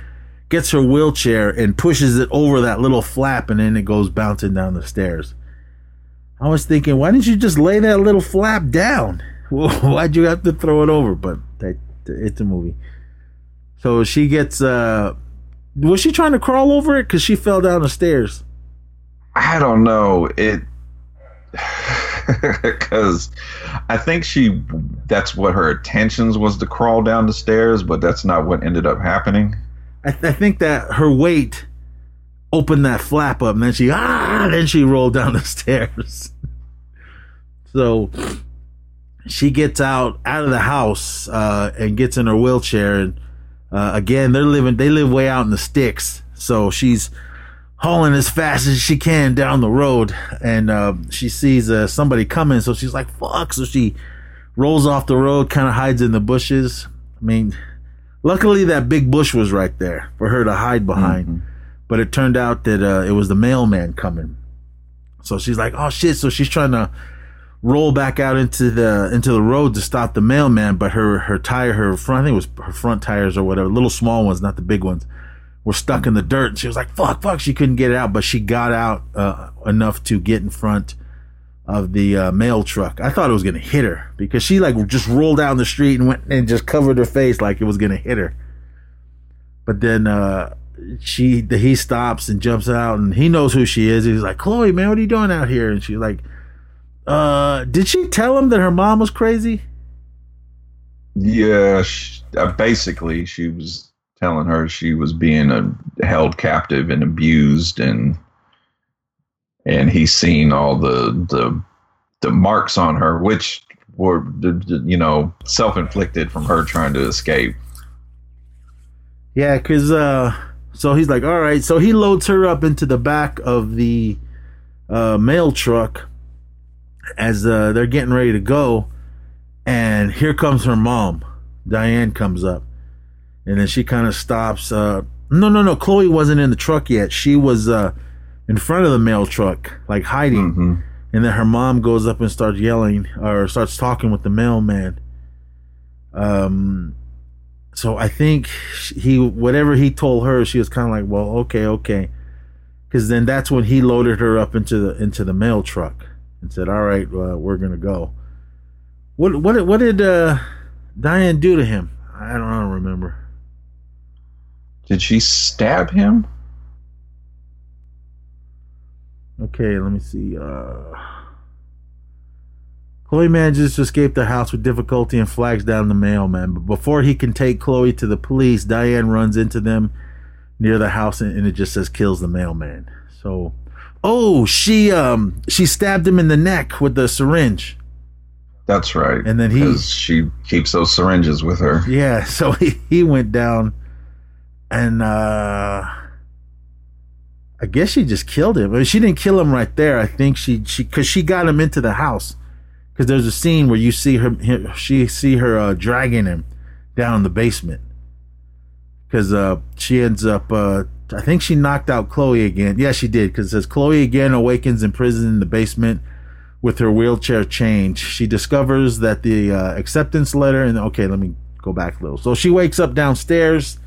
gets her wheelchair and pushes it over that little flap, and then it goes bouncing down the stairs. I was thinking, why didn't you just lay that little flap down? Why'd you have to throw it over? But that, it's a movie. So she gets uh was she trying to crawl over it cuz she fell down the stairs? I don't know it because I think she that's what her intentions was to crawl down the stairs, but that's not what ended up happening. I, th- I think that her weight opened that flap up and then she ah then she rolled down the stairs. so she gets out out of the house uh and gets in her wheelchair and uh, again they're living they live way out in the sticks. So she's hauling as fast as she can down the road. And uh, she sees uh, somebody coming. So she's like fuck. So she rolls off the road kind of hides in the bushes. I mean luckily that big bush was right there for her to hide behind. But it turned out that uh, it was the mailman coming. So she's like oh shit. So she's trying to roll back out into the into the road to stop the mailman but her her tire her front i think it was her front tires or whatever little small ones not the big ones were stuck in the dirt. And she was like, fuck, fuck. She couldn't get it out, but she got out uh, enough to get in front of the uh, mail truck. I thought it was going to hit her because she like just rolled down the street and went and just covered her face like it was going to hit her. But then uh, she he stops and jumps out and he knows who she is. He's like, Chloe, man, what are you doing out here? And she's like, uh, did she tell him that her mom was crazy? Yeah, sh uh, basically, she was telling her she was being uh, held captive and abused, and and he's seen all the the the marks on her, which were you know self inflicted from her trying to escape. Yeah, cause uh, so he's like, all right. So he loads her up into the back of the uh, mail truck as uh, they're getting ready to go, and here comes her mom. Diane comes up, and then she kind of stops. Uh, no, no, no. Chloe wasn't in the truck yet. She was uh, in front of the mail truck, like hiding. hmm And then her mom goes up and starts yelling or starts talking with the mailman. Um, so I think he, whatever he told her, she was kind of like, well, okay, okay. Cause then that's when he loaded her up into the, into the mail truck and said, all right, uh, we're going to go. What, what, what did, uh, Diane do to him? I don't, I don't remember. Did she stab him? Okay, let me see. Uh, Chloe manages to escape the house with difficulty and flags down the mailman. But before he can take Chloe to the police, Diane runs into them near the house and, and it just says kills the mailman. So, oh, she um she stabbed him in the neck with the syringe. That's right. And then he- she keeps those syringes with her. Yeah, so he, he went down and uh I guess she just killed him. I mean, she didn't kill him right there. I think she she cuz she got him into the house. Cuz there's a scene where you see her him, she see her uh, dragging him down the basement. Cuz uh she ends up uh I think she knocked out Chloe again. Yeah, she did cuz it says Chloe again awakens in prison in the basement with her wheelchair chained. She discovers that the uh, acceptance letter and okay, let me go back a little. So she wakes up downstairs.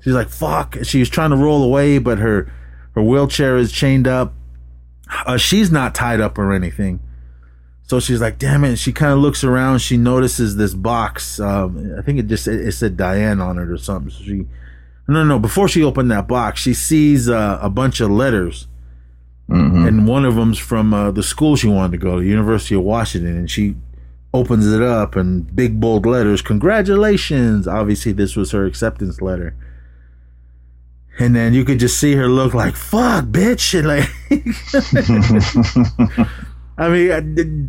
She's like, "Fuck!" She's trying to roll away, but her her wheelchair is chained up. Uh, she's not tied up or anything. So she's like, "Damn it!" She kind of looks around. She notices this box. Um, I think it just it said Diane on it or something. So she, no, no. No. Before she opened that box, she sees uh, a bunch of letters, and one of them's from uh, the school she wanted to go to, University of Washington, and she opens it up and big bold letters, "Congratulations!" Obviously, this was her acceptance letter. And then you could just see her look like "fuck, bitch," and like. I mean, I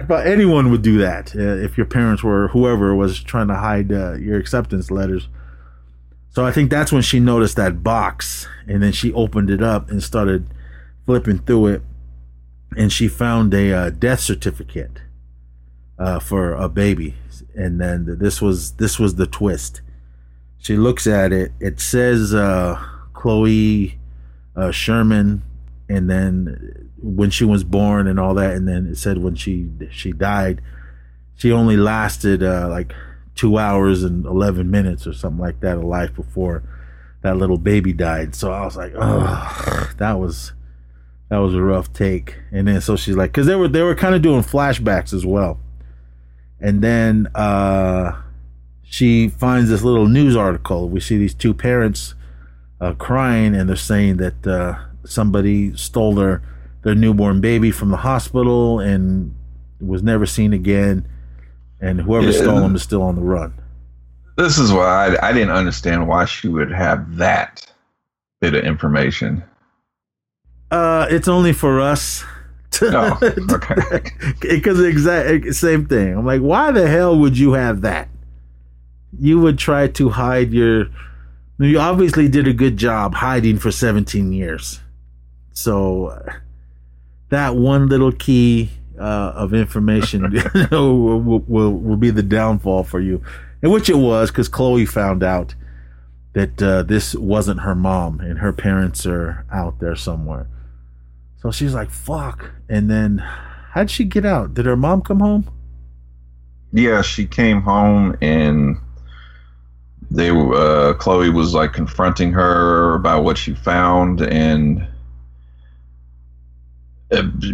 but anyone would do that uh, if your parents were whoever was trying to hide uh, your acceptance letters. So I think that's when she noticed that box, and then she opened it up and started flipping through it, and she found a uh, death certificate uh, for a baby, and then this was this was the twist. She looks at it. It says uh, Chloe uh, Sherman, and then when she was born and all that, and then it said when she she died, she only lasted uh, like two hours and eleven minutes or something like that of life before that little baby died. So I was like, oh, that was that was a rough take. And then so she's like, because they were they were kind of doing flashbacks as well, and then uh, she finds this little news article. We see these two parents uh, crying, and they're saying that uh, somebody stole their their newborn baby from the hospital and was never seen again. And whoever Yeah. stole them is still on the run. This is why I, I didn't understand why she would have that bit of information. Uh, it's only for us. Oh, okay. Because exact same thing. I'm like, why the hell would you have that? You would try to hide your. You obviously did a good job hiding for 17 years. So that one little key uh, of information will, will, will, be the downfall for you, and which it was because Chloe found out that uh, this wasn't her mom and her parents are out there somewhere. So she's like, fuck. And then how'd she get out? Did her mom come home? yeah, she came home and they uh Chloe was like confronting her about what she found and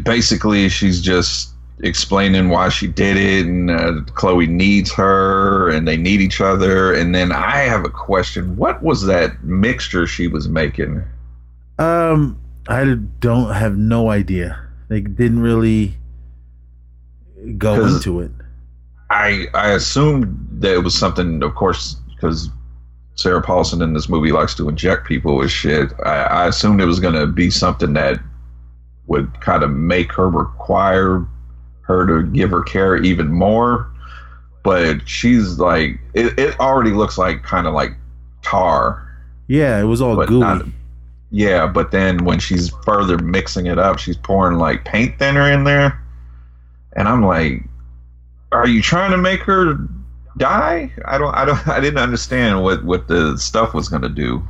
basically she's just explaining why she did it and uh, Chloe needs her and they need each other and then I have a question what was that mixture she was making Um, I don't have no idea. They didn't really go into it. I I assumed that it was something, of course, because Sarah Paulson in this movie likes to inject people with shit. I, I assumed it was going to be something that would kind of make her require her to give her care even more. But she's like, it, it already looks like kind of like tar. Yeah, it was all gooey. not- Yeah, but then when she's further mixing it up, she's pouring like paint thinner in there. And I'm like, are you trying to make her die? I don't I don't I didn't understand what what the stuff was going to do.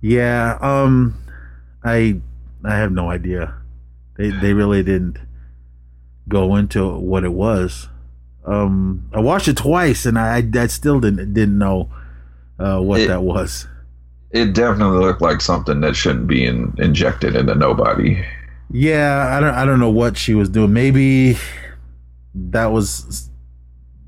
yeah, um, I I have no idea. They they really didn't go into what it was. Um, I watched it twice and I I still didn't didn't know uh, what It- that was. It definitely looked like something that shouldn't be in, injected into nobody. Yeah, I don't I don't know what she was doing. Maybe that was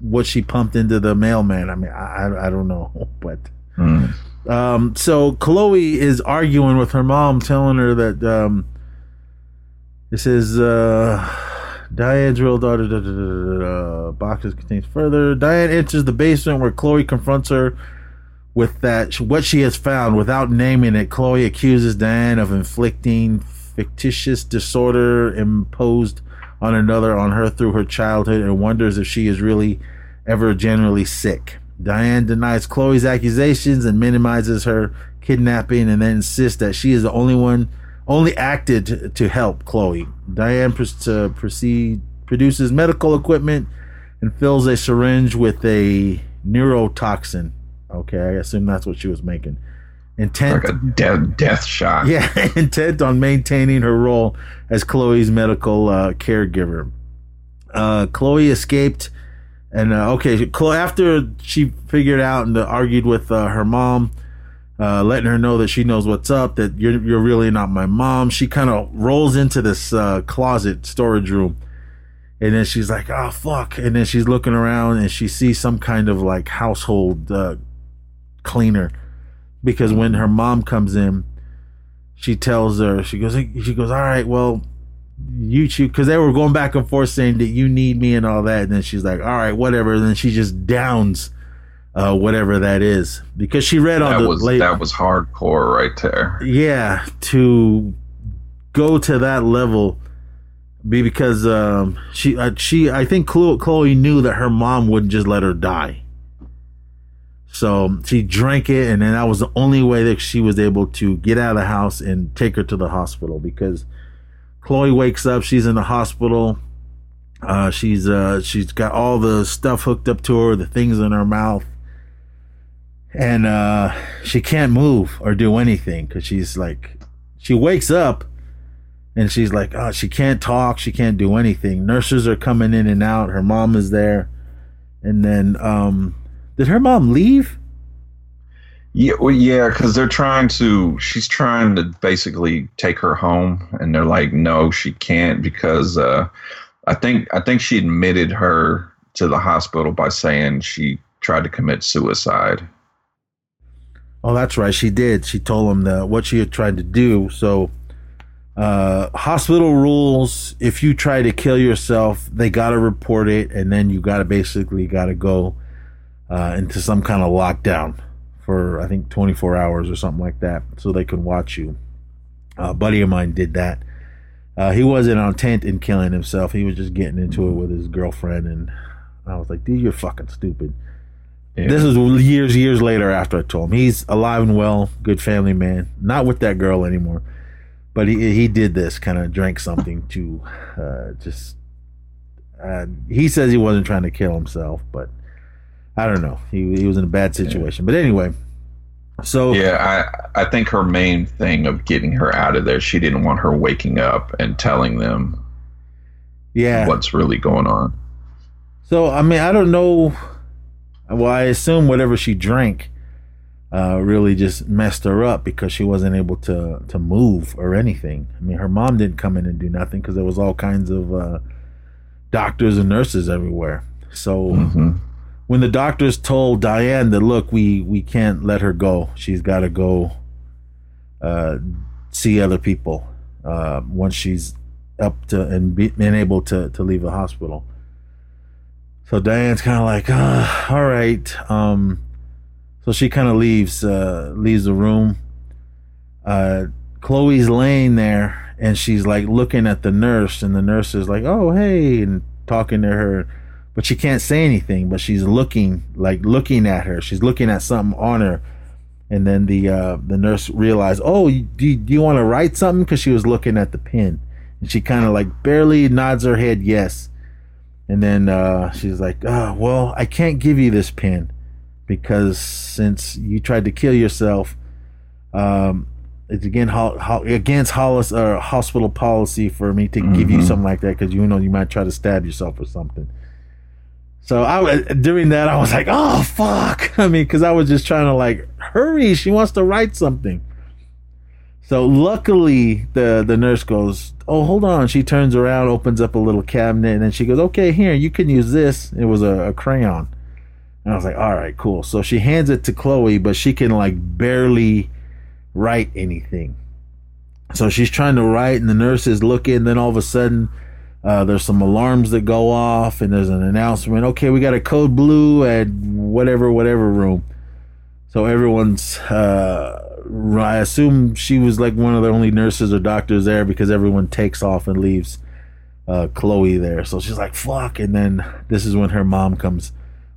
what she pumped into the mailman. I mean, I I, I don't know, but Hmm. um, so Chloe is arguing with her mom, telling her that um, this is uh, Diane's real daughter. Da, da, da, da, da, boxes contains further. Diane enters the basement where Chloe confronts her with that what she has found without naming it. Chloe accuses Diane of inflicting factitious disorder imposed on another on her through her childhood and wonders if she is really ever genuinely sick. Diane denies Chloe's accusations and minimizes her kidnapping and then insists that she is the only one only acted to, help Chloe. Diane pres- uh, proceed, produces medical equipment and fills a syringe with a neurotoxin. Okay, I assume that's what she was making. Intent Like a death death shot. yeah, intent on maintaining her role as Chloe's medical uh, caregiver. Uh, Chloe escaped, and uh, okay, Chloe, after she figured out and uh, argued with uh, her mom, uh, letting her know that she knows what's up, that you're you're really not my mom. She kind of rolls into this uh, closet storage room, And then she's like, "Oh fuck!" And then she's looking around and she sees some kind of like household uh, cleaner, because when her mom comes in, she tells her she goes she goes, "All right, well, you choose," because they were going back and forth saying that you need me and all that. And then she's like, "All right, whatever." And then she just downs uh, whatever that is. Because she read on That the was late, that was hardcore right there. yeah to go to that level be because um she uh, she i think chloe, chloe knew that her mom wouldn't just let her die. So she drank it and then that was the only way that she was able to get out of the house and take her to the hospital because chloe wakes up she's in the hospital. Uh she's uh she's got all the stuff hooked up to her the things in her mouth and uh she can't move or do anything because she's like she wakes up and she's like oh she can't talk. She can't do anything. Nurses are coming in and out. Her mom is there. And then um did her mom leave? Yeah, well, yeah, because they're trying to. She's trying to basically take her home, and they're like, "No, she can't," because uh, I think I think she admitted her to the hospital by saying she tried to commit suicide. Oh that's right. She did. She told him that what she had tried to do. So uh hospital rules if you try to kill yourself they gotta report it and then you gotta basically gotta go uh into some kind of lockdown for i think 24 hours or something like that so they can watch you. A buddy of mine did that. Uh, he wasn't intent in killing himself. He was just getting into it with his girlfriend and i was like dude you're fucking stupid Yeah. this is years, years later after I told him. He's alive and well, good family man. Not with that girl anymore, but he he did this kind of drank something to uh, just. Uh, he says he wasn't trying to kill himself, but I don't know. He he was in a bad situation. But anyway, so Yeah, I I think her main thing of getting her out of there, she didn't want her waking up and telling them yeah. what's really going on. So I mean, I don't know. Well, I assume whatever she drank uh, really just messed her up because she wasn't able to to move or anything. I mean, her mom didn't come in and do nothing because there was all kinds of uh, doctors and nurses everywhere. So hmm when the doctors told Diane that look, we we can't let her go. She's got to go uh, see other people uh, once she's up to and be, being able to to leave the hospital. So Diane's kind of like, uh, all right. Um, so she kind of leaves uh, leaves the room. Uh, Chloe's laying there and she's like looking at the nurse, and the nurse is like, "Oh, hey," and talking to her, but she can't say anything. But she's looking like looking at her. She's looking at something on her, and then the uh, the nurse realized, "Oh, do do you want to write something?" Because she was looking at the pen, and she kind of like barely nods her head yes. And then uh, she's like, oh, well, I can't give you this pen because since you tried to kill yourself, um, it's again ho- ho- against Hollis or hospital policy for me to give you Mhm. something like that because you know you might try to stab yourself or something. So I was doing that. I was like, oh fuck! I mean, because I was just trying to like hurry. She wants to write something. So luckily, the the nurse goes, "Oh, hold on." She turns around, opens up a little cabinet, and then she goes, "Okay, here, you can use this." It was a, a crayon, and I was like, "All right, cool." So she hands it to Chloe, but she can like barely write anything. So she's trying to write, and the nurse is looking. Then all of a sudden, uh, there's some alarms that go off, and there's an announcement. Okay, we got a code blue at whatever whatever room. So everyone's. Uh, I assume she was like one of the only nurses or doctors there because everyone takes off and leaves uh, Chloe there. So she's like, "Fuck!" And then this is when her mom comes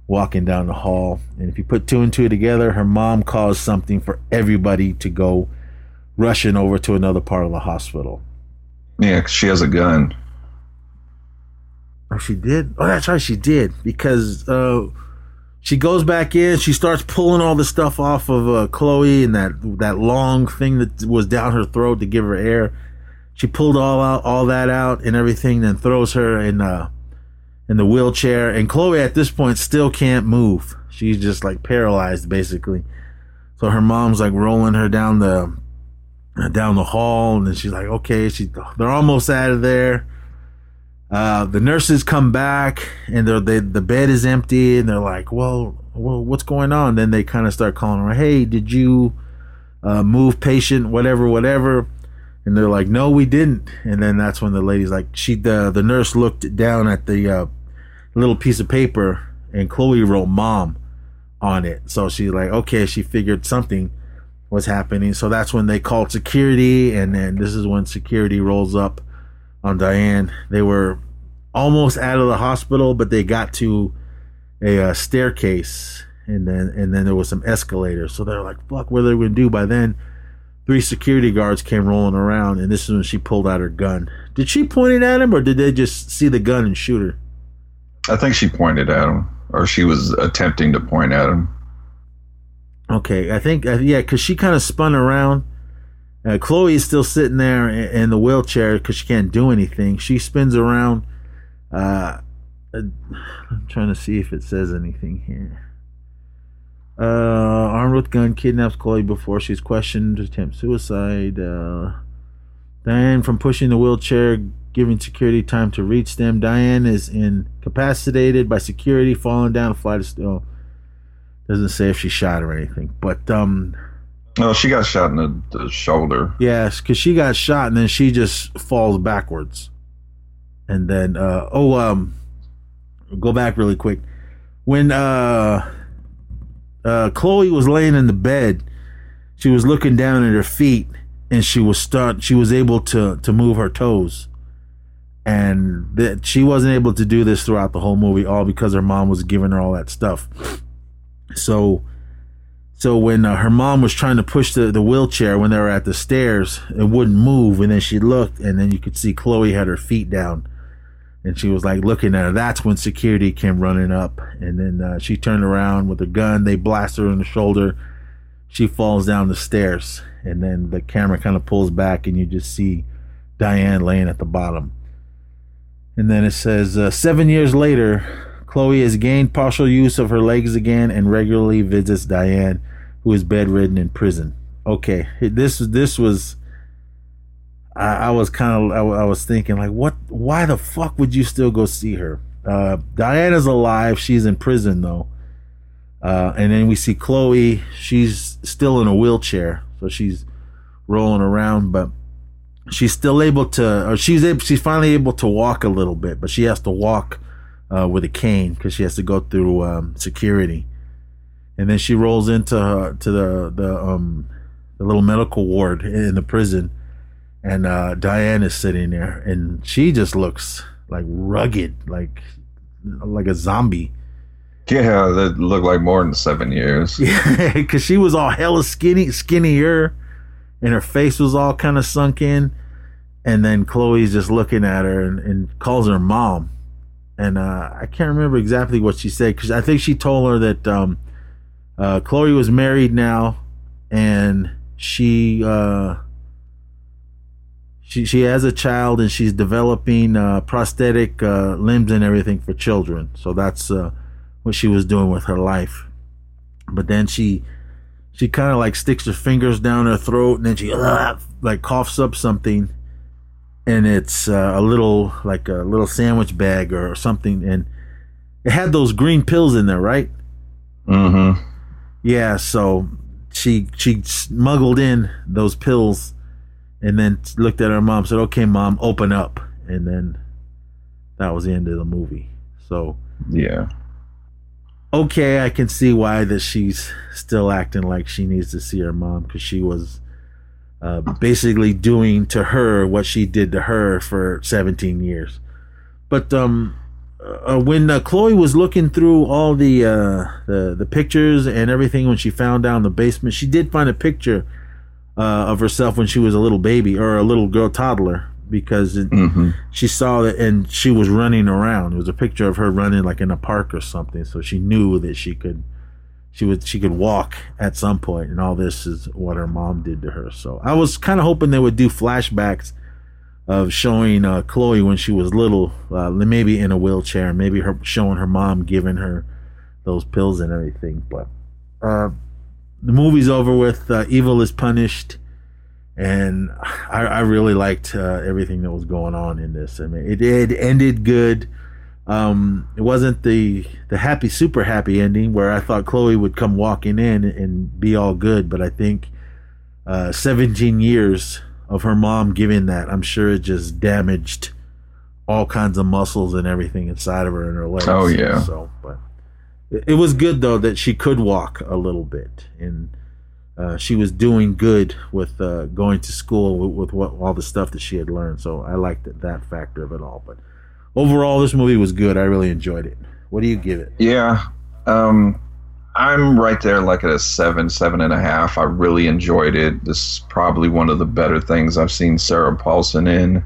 walking down the hall, and if you put two and two together, her mom caused something for everybody to go rushing over to another part of the hospital. Yeah, she has a gun. Oh, she did. Oh, that's right, she did because uh, she goes back in. She starts pulling all the stuff off of uh, Chloe and that that long thing that was down her throat to give her air. She pulled all out all that out and everything, then throws her in uh, in the wheelchair. And Chloe at this point still can't move. She's just like paralyzed basically. So her mom's like rolling her down the down the hall, and then she's like, "Okay, she they're almost out of there." Uh, the nurses come back and they're, they, the bed is empty and they're like, well, well what's going on? Then they kind of start calling her, hey, did you uh, move patient, whatever, whatever? And they're like, no, we didn't. And then that's when the lady's like, she, the, the nurse looked down at the uh, little piece of paper and Chloe wrote mom on it. So she's like, okay, she figured something was happening. So that's when they called security. And then this is when security rolls up on Diane. They were almost out of the hospital, but they got to a uh, staircase, and then and then there was some escalators. So they're like, "Fuck, what are they going to do?" By then, three security guards came rolling around, and this is when she pulled out her gun. Did she point it at him, or did they just see the gun and shoot her? I think she pointed at him, or she was attempting to point at him. Okay, I think uh, yeah, because she kind of spun around. Uh, Chloe is still sitting there in, the wheelchair because she can't do anything. She spins around. Uh, I'm trying to see if it says anything here. Uh, armed with gun kidnaps Chloe before she's questioned, attempt suicide. Uh, Diane from pushing the wheelchair, giving security time to reach them. Diane is incapacitated by security, falling down a flight of stairs. Doesn't say if she shot or anything, but um, No, she got shot in the, the shoulder. Yes, because she got shot and then she just falls backwards. And then, uh, oh, um, go back really quick. When uh, uh, Chloe was laying in the bed, she was looking down at her feet and she was start. She was able to to move her toes, and that she wasn't able to do this throughout the whole movie, all because her mom was giving her all that stuff. So so when uh, her mom was trying to push the, the wheelchair when they were at the stairs, it wouldn't move. And then she looked, and then you could see Chloe had her feet down, and she was like looking at her. That's when security came running up, and then uh, she turned around with a gun. They blast her in the shoulder. She falls down the stairs, and then the camera kind of pulls back, and you just see Diane laying at the bottom. And then it says, uh, seven years later, Chloe has gained partial use of her legs again and regularly visits Diane, who is bedridden in prison. Okay, this this was. I, I was kind of I, I, was thinking like, what? Why the fuck would you still go see her? Uh, Diana's alive. She's in prison though. Uh, and then we see Chloe. She's still in a wheelchair, so she's rolling around, but she's still able to. Or she's able, she's finally able to walk a little bit, but she has to walk uh, with a cane because she has to go through um, security. And then she rolls into her, to the the um the little medical ward in the prison, and uh, Diane is sitting there, and she just looks like rugged, like like a zombie. Yeah, that looked like more than seven years. Yeah, because she was all hella skinny, skinnier, and her face was all kind of sunk in. And then Chloe's just looking at her and, and calls her mom and uh, I can't remember exactly what she said because I think she told her that um, uh, Chloe was married now, and she uh, she she has a child and she's developing uh, prosthetic uh, limbs and everything for children. So that's uh, what she was doing with her life. But then she she kind of like sticks her fingers down her throat and then she like coughs up something and it's uh, a little like a little sandwich bag or something, and it had those green pills in there, right? Mm-hmm. Yeah. So she she smuggled in those pills, and then looked at her mom, said, "Okay, mom, open up," and then that was the end of the movie. So yeah. Okay, I can see why that she's still acting like she needs to see her mom because she was uh, basically doing to her what she did to her for 17 years. But um, uh, when uh, Chloe was looking through all the, uh, the the pictures and everything when she found down the basement, she did find a picture uh, of herself when she was a little baby or a little girl toddler because it, mm-hmm. she saw it and she was running around. It was a picture of her running like in a park or something, so she knew that she could she would she could walk at some point and all this is what her mom did to her so i was kind of hoping they would do flashbacks of showing uh, chloe when she was little uh, maybe in a wheelchair maybe her showing her mom giving her those pills and everything but uh, the movie's over with uh, evil is punished and I, I really liked uh, everything that was going on in this. I mean, it, it ended good. Um, it wasn't the the happy, super happy ending where I thought Chloe would come walking in and be all good, but I think uh, 17 years of her mom giving that, I'm sure it just damaged all kinds of muscles and everything inside of her and her legs. Oh, yeah. So, but it, was good though that she could walk a little bit and uh, she was doing good with uh, going to school with, with what all the stuff that she had learned. So I liked that, that factor of it all. But overall, this movie was good. I really enjoyed it. What do you give it? Yeah. Um, I'm right there, like at a seven, seven and a half. I really enjoyed it. This is probably one of the better things I've seen Sarah Paulson in.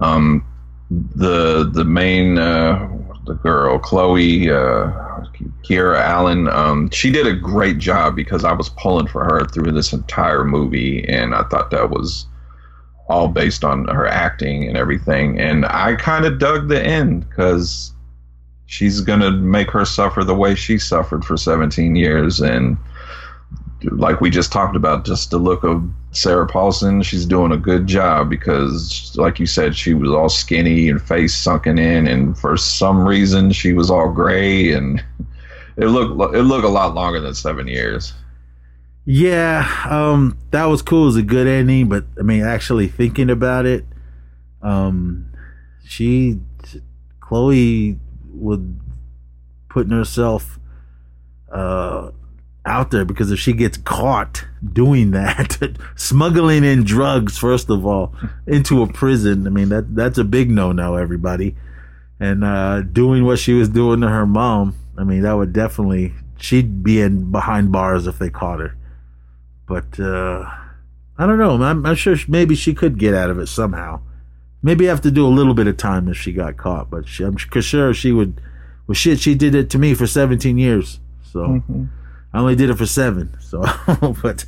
Um, the the main uh, the girl Chloe uh, Kiera Allen, um, she did a great job because I was pulling for her through this entire movie, and I thought that was all based on her acting and everything. And I kind of dug the end because she's gonna make her suffer the way she suffered for 17 years and like we just talked about just the look of sarah paulson she's doing a good job because like you said she was all skinny and face sunken in and for some reason she was all gray and it looked it looked a lot longer than seven years Yeah, um, that was cool. It was a good ending, but I mean, actually thinking about it, um, she, Chloe, would putting herself uh, out there because if she gets caught doing that, smuggling in drugs, first of all, into a prison, I mean that that's a big no no, everybody, and uh, doing what she was doing to her mom, I mean that would definitely she'd be in behind bars if they caught her but uh, I don't know. I'm, I'm sure maybe she could get out of it somehow. Maybe have to do a little bit of time if she got caught, but she, I'm sure she would. Well, shit, she did it to me for 17 years, so I only did it for seven. So, but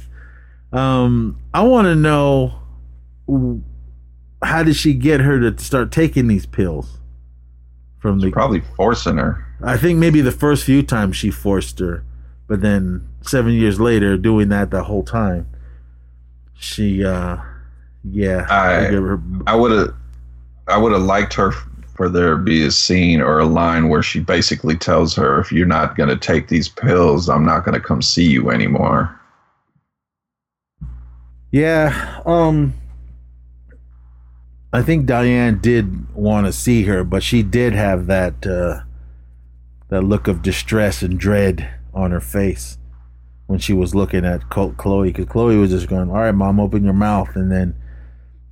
um, I want to know how did she get her to start taking these pills from the probably forcing her I think maybe the first few times she forced her, but then seven years later, doing that the whole time, she, uh, yeah, I- I would have, I would have liked her for there be a scene or a line where she basically tells her, "If you're not going to take these pills, I'm not going to come see you anymore." yeah. Um, I think Diane did want to see her, but she did have that uh, that look of distress and dread on her face when she was looking at Chlo- Chloe, because Chloe was just going, "All right, mom, open your mouth," and then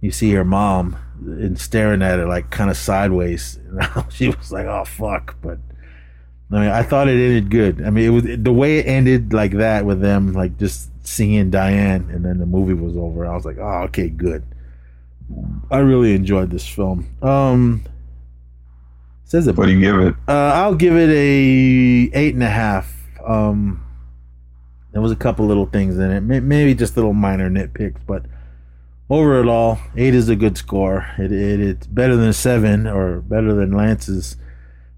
you see her mom and staring at it like kind of sideways. she was like, "Oh fuck!" But I mean, I thought it ended good. I mean, it was the way it ended like that with them, like just seeing Diane, and then the movie was over. I was like, "Oh, okay, good." I really enjoyed this film. Um, says it. What do you give it? Uh, I'll give it a eight and a half. Um, there was a couple little things in it, maybe just little minor nitpicks, but overall, eight is a good score. It, it it's better than seven or better than Lance's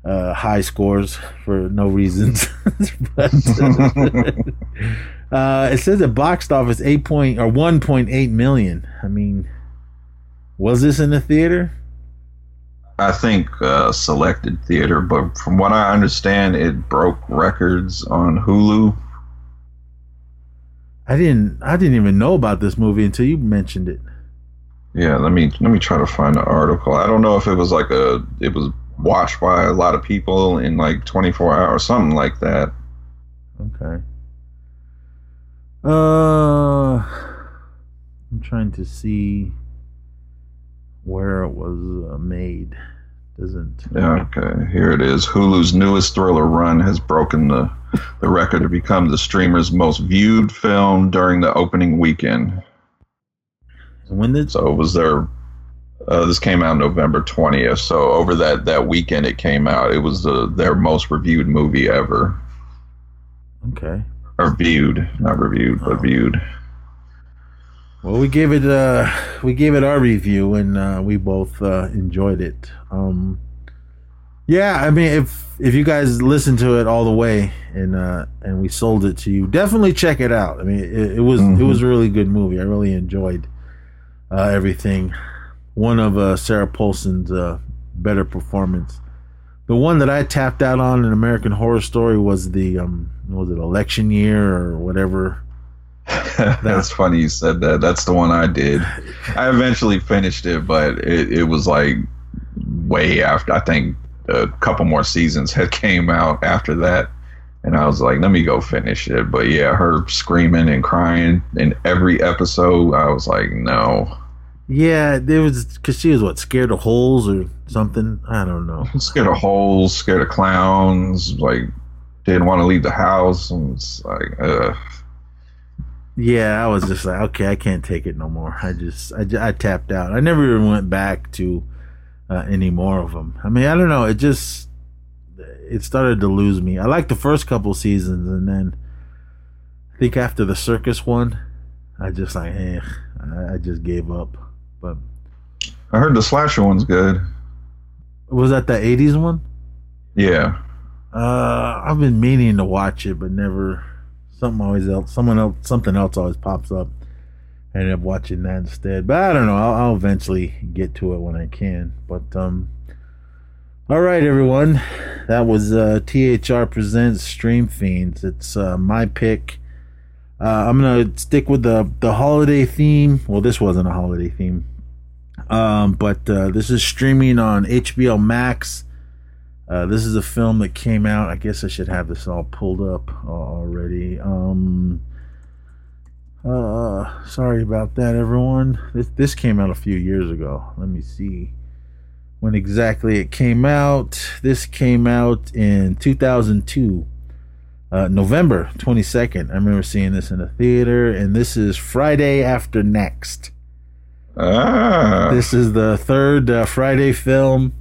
uh, high scores for no reasons. but, uh, it says at box office eight point or one point eight million. I mean, was this in the theater? I think uh, selected theater, but from what I understand, it broke records on Hulu. I didn't. I didn't even know about this movie until you mentioned it. Yeah, let me let me try to find the article. I don't know if it was like a it was watched by a lot of people in like 24 hours, something like that. Okay. Uh, I'm trying to see where it was uh, made. Doesn't. Yeah, okay. Here it is. Hulu's newest thriller run has broken the the record to become the streamer's most viewed film during the opening weekend. When did? So it was their uh, this came out November 20th. So over that that weekend it came out. It was the their most reviewed movie ever. Okay. Or viewed, not reviewed, but viewed. Well, we gave it. Uh, we gave it our review, and uh, we both uh, enjoyed it. Um, yeah, I mean, if if you guys listen to it all the way, and uh, and we sold it to you, definitely check it out. I mean, it, it was it was a really good movie. I really enjoyed uh, everything. One of uh, Sarah Paulson's uh, better performance. The one that I tapped out on in American Horror Story was the um, was it election year or whatever. That's funny you said that. That's the one I did. I eventually finished it, but it, it was like way after. I think a couple more seasons had came out after that, and I was like, let me go finish it. But yeah, her screaming and crying in every episode, I was like, no. Yeah, it was because she was what scared of holes or something. I don't know. Scared of holes, scared of clowns, like didn't want to leave the house, and it's like, ugh. Yeah, I was just like, okay, I can't take it no more. I just, I, I tapped out. I never even went back to uh, any more of them. I mean, I don't know. It just, it started to lose me. I liked the first couple seasons, and then I think after the circus one, I just like, eh, I, I just gave up. But I heard the slasher one's good. was that the '80s one? Yeah. Uh, I've been meaning to watch it, but never. Something always else, someone else, something else always pops up. Ended up watching that instead. But I don't know. I'll, I'll eventually get to it when I can. But um, all right, everyone. That was uh, THR presents Stream Fiends. It's uh, my pick. Uh, I'm gonna stick with the the holiday theme. Well, this wasn't a holiday theme, um, but uh, this is streaming on HBO Max. Uh, this is a film that came out. I guess I should have this all pulled up already. Um, uh, sorry about that, everyone. This this came out a few years ago. Let me see when exactly it came out. This came out in 2002, uh, November 22nd. I remember seeing this in a theater, and this is Friday After Next. Ah. This is the third uh, Friday film.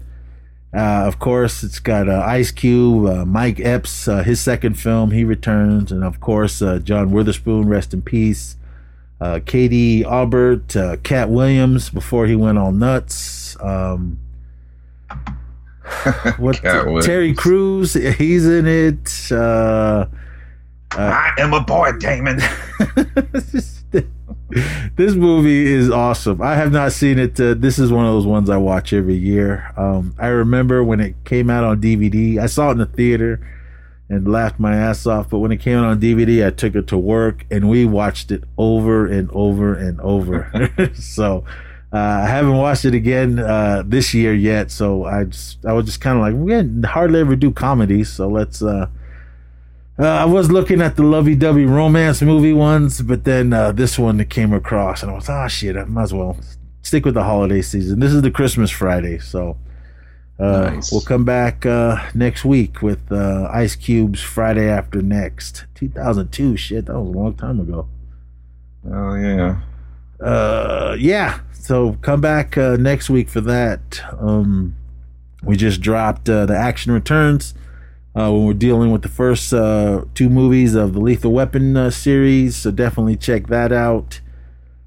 Uh, of course, it's got uh, Ice Cube, uh, Mike Epps, uh, his second film, he returns, and of course, uh, John Witherspoon, rest in peace. Uh, K.D. Aubert, uh, Katt Williams, before he went all nuts. Um, what Williams. Terry Crews, he's in it. Uh, I am a boy, Damon. this movie is awesome. I have not seen it. Uh, this is one of those ones I watch every year. Um, I remember when it came out on DVD. I saw it in the theater and laughed my ass off. But when it came out on DVD, I took it to work and we watched it over and over and over. so uh, I haven't watched it again uh, this year yet. So I just I was just kind of like we hardly ever do comedies, so let's. Uh, I was looking at the lovey-dovey romance movie ones, but then uh, this one came across, and I was, ah, shit, I might as well stick with the holiday season. This is the Christmas Friday, so uh, Nice. we'll come back uh, next week with uh, Ice Cube's Friday After Next, 2002. Shit, that was a long time ago. Oh yeah. Uh, yeah. So come back uh, next week for that. Um, we just dropped uh, the Action Returns uh, when we're dealing with the first uh, two movies of the Lethal Weapon uh, series. So definitely check that out.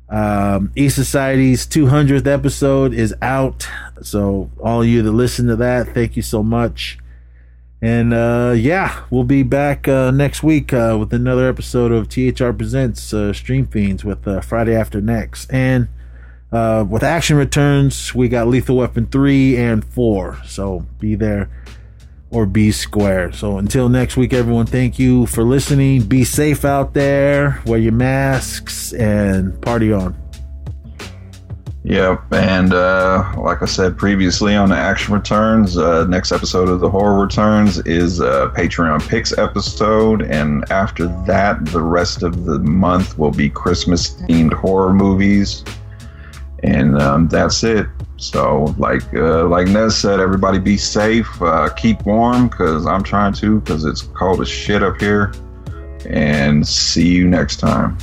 Um, E Society's 200th episode is out. So all you that listen to that, thank you so much. And uh, yeah, we'll be back uh, next week uh, with another episode of THR Presents uh, Stream Fiends with uh, Friday After Next. And uh, with Action Returns, we got Lethal Weapon 3 and 4. So be there or be square. So until next week, everyone, thank you for listening. Be safe out there, wear your masks, and party on. Yep, and uh, like I said previously on the Action Returns, uh, next episode of the Horror Returns is a Patreon Picks episode, and after that, the rest of the month will be Christmas themed horror movies, and um, that's it. So, like uh, like Nez said, everybody be safe, uh, keep warm, cause I'm trying to, cause it's cold as shit up here, and see you next time.